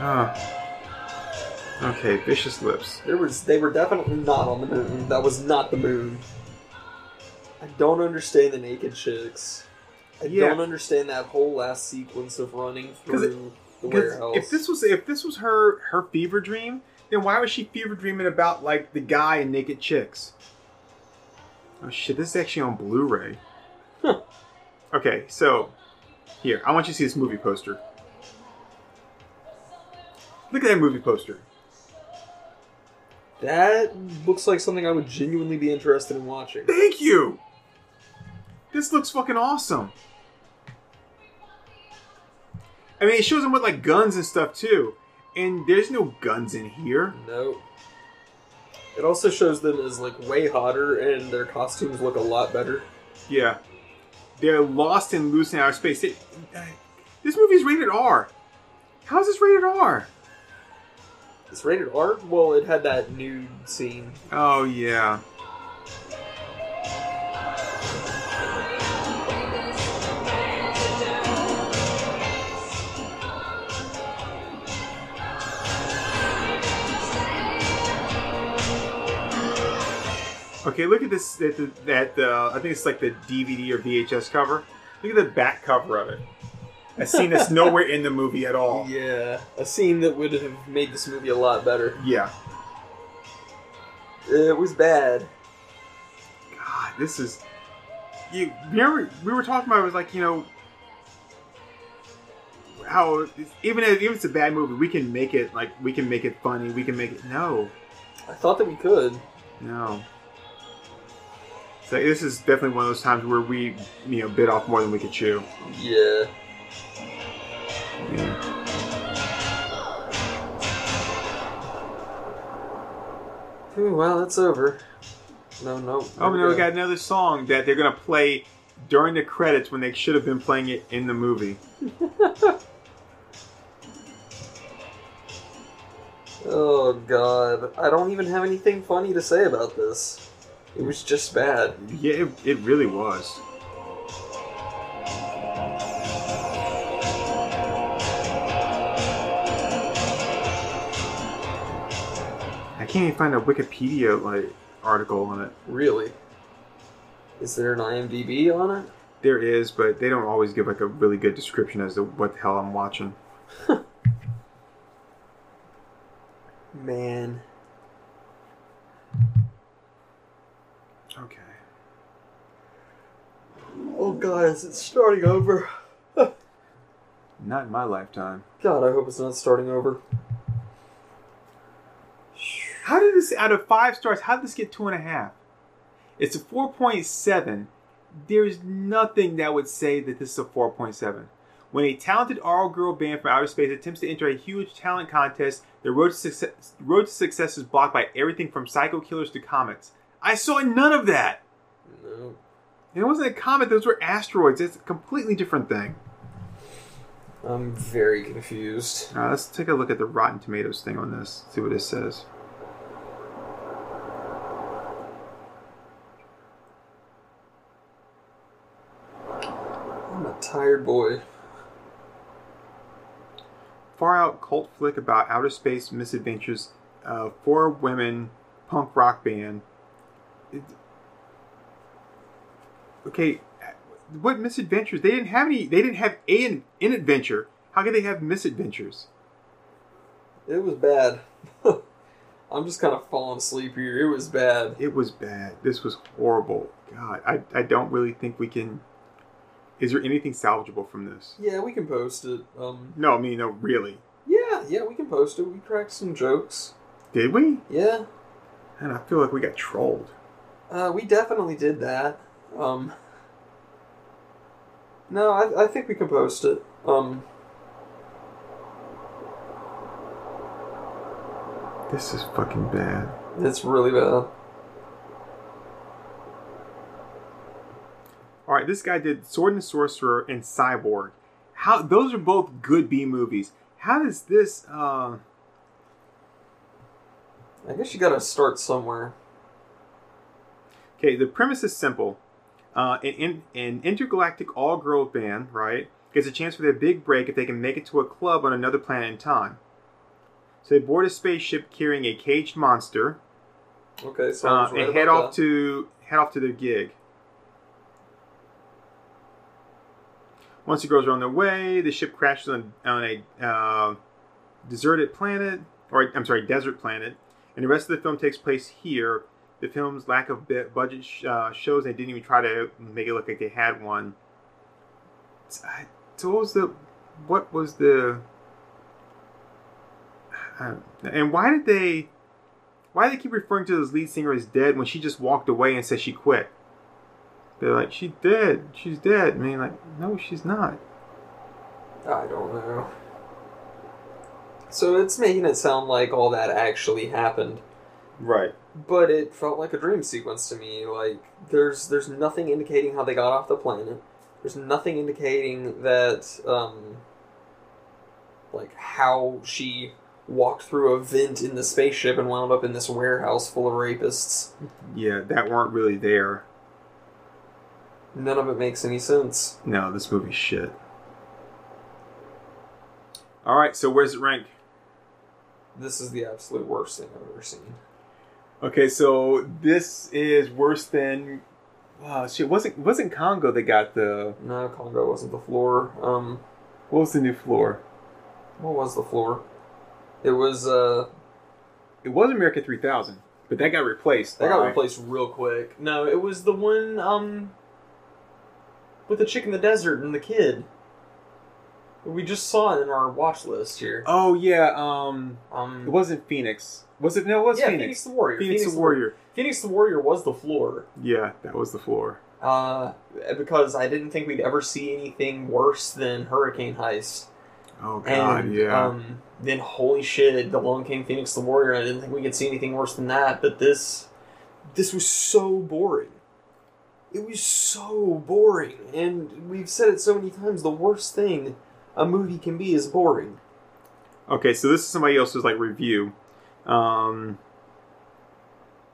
Speaker 3: Ah. Okay, Vicious Lips.
Speaker 5: There was they were definitely not on the moon. That was not the moon. I don't understand the naked chicks. I
Speaker 3: Yeah.
Speaker 5: don't understand that whole last sequence of running
Speaker 3: 'Cause it-
Speaker 5: through the warehouse.
Speaker 3: if this was if this was her her fever dream, then why was she fever dreaming about like the guy and naked chicks? Oh shit, this is actually on Blu-ray. Okay, so here, I want you to see this movie poster. Look at that movie poster.
Speaker 5: that looks like something I would genuinely be interested in watching.
Speaker 3: Thank you. This looks fucking awesome. I mean, it shows them with like guns and stuff too, and there's no guns in here.
Speaker 5: No. It also shows them as like way hotter, and their costumes look a lot better.
Speaker 3: Yeah, they're lost and loose in outer space. It, uh, this movie's rated R. How is this rated R?
Speaker 5: It's rated R. Well, it had that nude scene.
Speaker 3: Oh yeah. Okay, look at this. That, that uh, I think it's like the DVD or VHS cover. Look at the back cover of it. A scene that's nowhere in the movie at all.
Speaker 5: Yeah, a scene that would have made this movie a lot better.
Speaker 3: Yeah.
Speaker 5: It was bad.
Speaker 3: God, this is. You remember we were talking about it was like you know how even if even if it's a bad movie, we can make it like we can make it funny. We can make it no,
Speaker 5: I thought that we could.
Speaker 3: no. So this is definitely one of those times where we you know bit off more than we could chew.
Speaker 5: Yeah.
Speaker 3: Yeah.
Speaker 5: Ooh, well, it's over. No, no.
Speaker 3: Oh no, we got another song that they're gonna play during the credits when they should have been playing it in the movie.
Speaker 5: Oh god, I don't even have anything funny to say about this. It was just bad.
Speaker 3: Yeah, it, it really was. I can't even find a Wikipedia like article on it.
Speaker 5: Really? Is there an IMDb on it?
Speaker 3: There is, but they don't always give like a really good description as to what the hell I'm watching.
Speaker 5: Man.
Speaker 3: Okay.
Speaker 5: Oh god, is it starting over?
Speaker 3: Not in my lifetime.
Speaker 5: God, I hope it's not starting over.
Speaker 3: How did this, out of five stars, how did this get two and a half? It's a 4.7. There's nothing that would say that this is a 4.7. When a talented all girl band from outer space attempts to enter a huge talent contest, the road to success, road to success is blocked by everything from psycho killers to comets. I saw none of that!
Speaker 5: No.
Speaker 3: It wasn't a comet, those were asteroids. It's a completely different thing.
Speaker 5: I'm very confused.
Speaker 3: Uh, let's take a look at the Rotten Tomatoes thing on this, see what it says.
Speaker 5: I'm a tired boy.
Speaker 3: far out cult flick about outer space misadventures of four women punk rock band. It- okay, what misadventures? They didn't have any. They didn't have a in adventure. How could they have misadventures?
Speaker 5: It was bad. I'm just kind of falling asleep here. It was bad.
Speaker 3: It was bad. This was horrible. God, I I don't really think we can. Is there anything salvageable from this?
Speaker 5: Yeah, we can post it. Um,
Speaker 3: No, I mean, no, really.
Speaker 5: yeah, yeah, we can post it. We cracked some jokes.
Speaker 3: Did we?
Speaker 5: Yeah,
Speaker 3: And I feel like we got trolled.
Speaker 5: uh, we definitely did that. Um, no, I, I think we can post it. Um,
Speaker 3: This is fucking bad.
Speaker 5: it's really bad.
Speaker 3: All right, this guy did Sword and Sorcerer and Cyborg. How those are both good B movies. How does this? Uh,
Speaker 5: I guess you gotta start somewhere.
Speaker 3: okay, the premise is simple. Uh, an, in, an intergalactic all-girl band, right, gets a chance for their big break if they can make it to a club on another planet in time. So they board a spaceship carrying a caged monster
Speaker 5: Okay, so
Speaker 3: uh, and head off to head off to their gig. Once the girls are on their way, the ship crashes on, on a uh, deserted planet, or I'm sorry, desert planet, and the rest of the film takes place here. The film's lack of budget sh- uh, shows they didn't even try to make it look like they had one. So what was the what was the uh, and why did they why do they keep referring to this lead singer as dead when she just walked away and said she quit? They're like, she's dead. She's dead. I mean, like, no, she's not.
Speaker 5: I don't know. So it's making it sound like all that actually happened,
Speaker 3: Right.
Speaker 5: But it felt like a dream sequence to me. Like there's there's nothing indicating how they got off the planet. There's nothing indicating that um like how she walked through a vent in the spaceship and wound up in this warehouse full of rapists.
Speaker 3: Yeah, that weren't really there.
Speaker 5: None of it makes any sense.
Speaker 3: No, this movie's shit. All right, so where's it rank?
Speaker 5: This is the absolute worst thing I've ever seen.
Speaker 3: Okay, so this is worse than. Uh, shit, wasn't wasn't Congo that got the?
Speaker 5: No, Congo wasn't the floor. Um,
Speaker 3: What was the new floor?
Speaker 5: what was the floor? It was uh
Speaker 3: It was America 3000, but that got replaced.
Speaker 5: That got replaced real quick. No, it was the one um with the chick in the desert and the kid. We just saw it in our watch list here.
Speaker 3: Oh yeah, um,
Speaker 5: Um,
Speaker 3: it wasn't Phoenix. Was it? No, it was
Speaker 5: yeah,
Speaker 3: Phoenix.
Speaker 5: Phoenix the Warrior.
Speaker 3: Phoenix, the Warrior.
Speaker 5: Phoenix the Warrior was the floor.
Speaker 3: Yeah, that was the floor.
Speaker 5: Uh, because I didn't think we'd ever see anything worse than Hurricane Heist.
Speaker 3: Oh god,
Speaker 5: and
Speaker 3: yeah.
Speaker 5: um, then holy shit, the Long came Phoenix the Warrior. I didn't think we could see anything worse than that. But this, this was so boring. It was so boring, and we've said it so many times. The worst thing a movie can be is boring.
Speaker 3: Okay, so this is somebody else's like review. Um,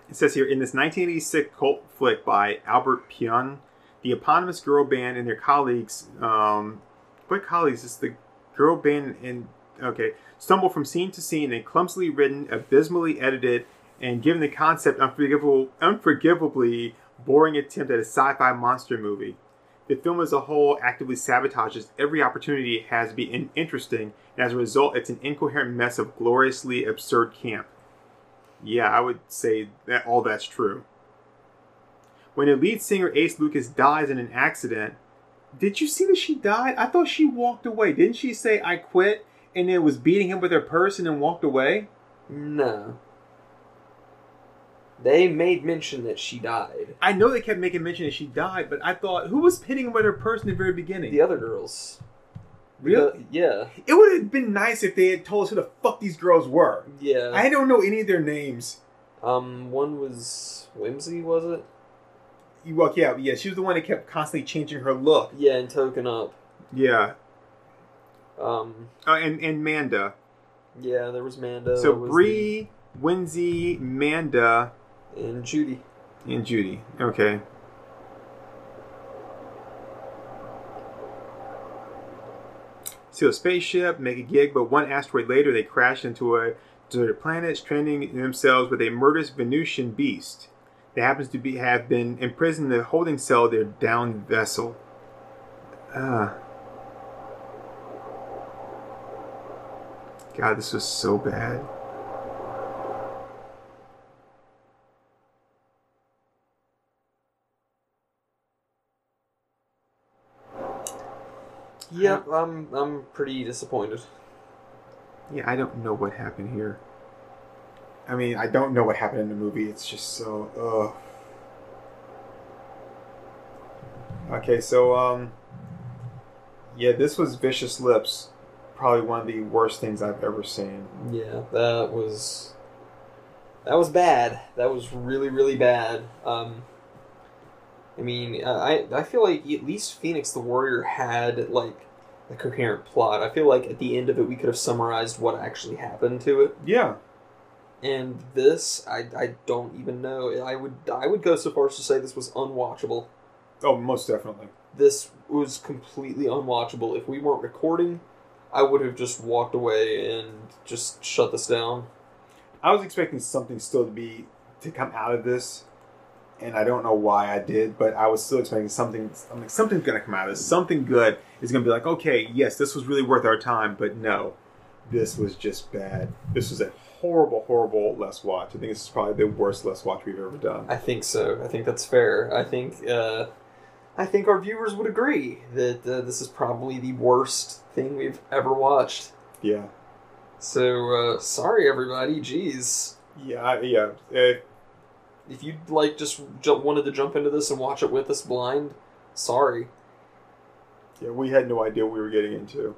Speaker 3: it says here in this 1986 cult flick by Albert Pyun, the eponymous girl band and their colleagues, um, what colleagues is the girl band and okay, stumble from scene to scene in a clumsily written, abysmally edited, and given the concept unforgivable, unforgivably boring attempt at a sci-fi monster movie. The film as a whole actively sabotages every opportunity it has to be in- interesting, and as a result, it's an incoherent mess of gloriously absurd camp. Yeah, I would say that all that's true. When the lead singer Ace Lucas dies in an accident, did you see that she died? I thought she walked away. Didn't she say I quit and then was beating him with her purse and then walked away?
Speaker 5: No. They made mention that she died.
Speaker 3: I know they kept making mention that she died, but I thought who was hitting him with her purse in the very beginning?
Speaker 5: The other girls.
Speaker 3: Really?
Speaker 5: The- yeah.
Speaker 3: It would have been nice if they had told us who the fuck these girls were.
Speaker 5: Yeah.
Speaker 3: I don't know any of their names.
Speaker 5: Um, one was Whimsy, was it?
Speaker 3: You well, yeah, yeah. She was the one that kept constantly changing her look.
Speaker 5: Yeah, and Token Up.
Speaker 3: Yeah,
Speaker 5: Um,
Speaker 3: uh, and and Manda.
Speaker 5: yeah, there was Manda.
Speaker 3: so Bree, Winsy, Manda,
Speaker 5: and Judy.
Speaker 3: and Judy. Okay. So a spaceship, make a gig, but one asteroid later they crash into a deserted planet, stranding themselves with a murderous Venusian beast that happens to be have been imprisoned in the holding cell of their downed vessel. Ah. God, this was so bad.
Speaker 5: Yep, I'm I'm pretty disappointed.
Speaker 3: Yeah, I don't know what happened here. I mean, I don't know what happened in the movie. It's just so. Ugh. Okay, so um. Yeah, this was Vicious Lips. Probably one of the worst things I've ever seen.
Speaker 5: Yeah, that was that was bad. That was really really bad. Um, I mean, uh, I I feel like at least Phoenix the Warrior had like a coherent plot. I feel like at the end of it we could have summarized what actually happened to it.
Speaker 3: Yeah.
Speaker 5: And this, I, I don't even know. I would I would go so far as to say this was unwatchable.
Speaker 3: Oh, most definitely.
Speaker 5: This was completely unwatchable. If we weren't recording, I would have just walked away and just shut this down.
Speaker 3: I was expecting something still to be to come out of this, and I don't know why I did, but I was still expecting something. I'm like, something's gonna come out of this. Something good is gonna be like, okay, yes, this was really worth our time, but no, this was just bad. This was a horrible, horrible Let's Watch. I think this is probably the worst Let's Watch we've ever done.
Speaker 5: I think so. I think that's fair. I think uh, I think our viewers would agree that uh, this is probably the worst thing we've ever watched.
Speaker 3: Yeah,
Speaker 5: So uh, sorry, everybody. Jeez.
Speaker 3: yeah, yeah. Uh,
Speaker 5: If you like just ju- wanted to jump into this and watch it with us blind, sorry.
Speaker 3: Yeah, we had no idea what we were getting into.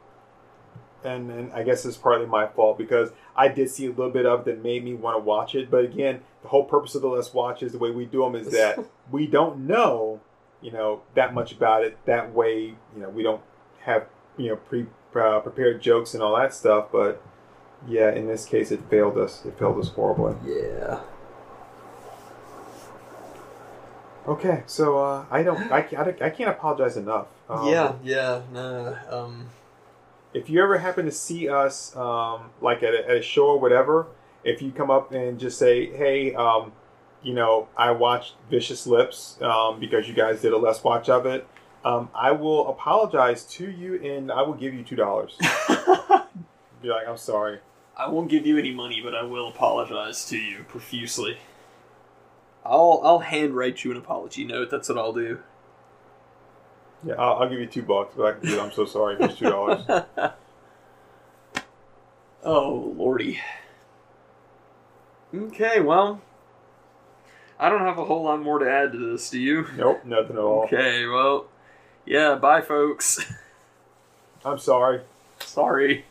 Speaker 3: And and I guess it's partly my fault because I did see a little bit of it that made me want to watch it. But again, the whole purpose of the Let's Watch is the way we do them is that we don't know, you know, that much about it. That way, you know, we don't have, you know, pre uh, prepared jokes and all that stuff. But yeah, in this case, it failed us. It failed us horribly.
Speaker 5: Yeah.
Speaker 3: Okay, so uh, I don't, I, can't- I can't apologize enough. Um,
Speaker 5: yeah. Yeah. No. Um.
Speaker 3: if you ever happen to see us um, like at a, at a show or whatever if you come up and just say hey um, you know i watched vicious lips um, because you guys did a less watch of it um, i will apologize to you and i will give you two dollars be like i'm sorry
Speaker 5: I won't give you any money, but I will apologize to you profusely. I'll I'll handwrite you an apology note. That's what I'll do.
Speaker 3: yeah i'll, I'll give you two bucks but I can do i'm so sorry here's two dollars
Speaker 5: oh lordy. Okay, well, I don't have a whole lot more to add to this. Do you?
Speaker 3: nope nothing at all
Speaker 5: Okay, well, yeah. Bye, folks.
Speaker 3: i'm sorry
Speaker 5: Sorry.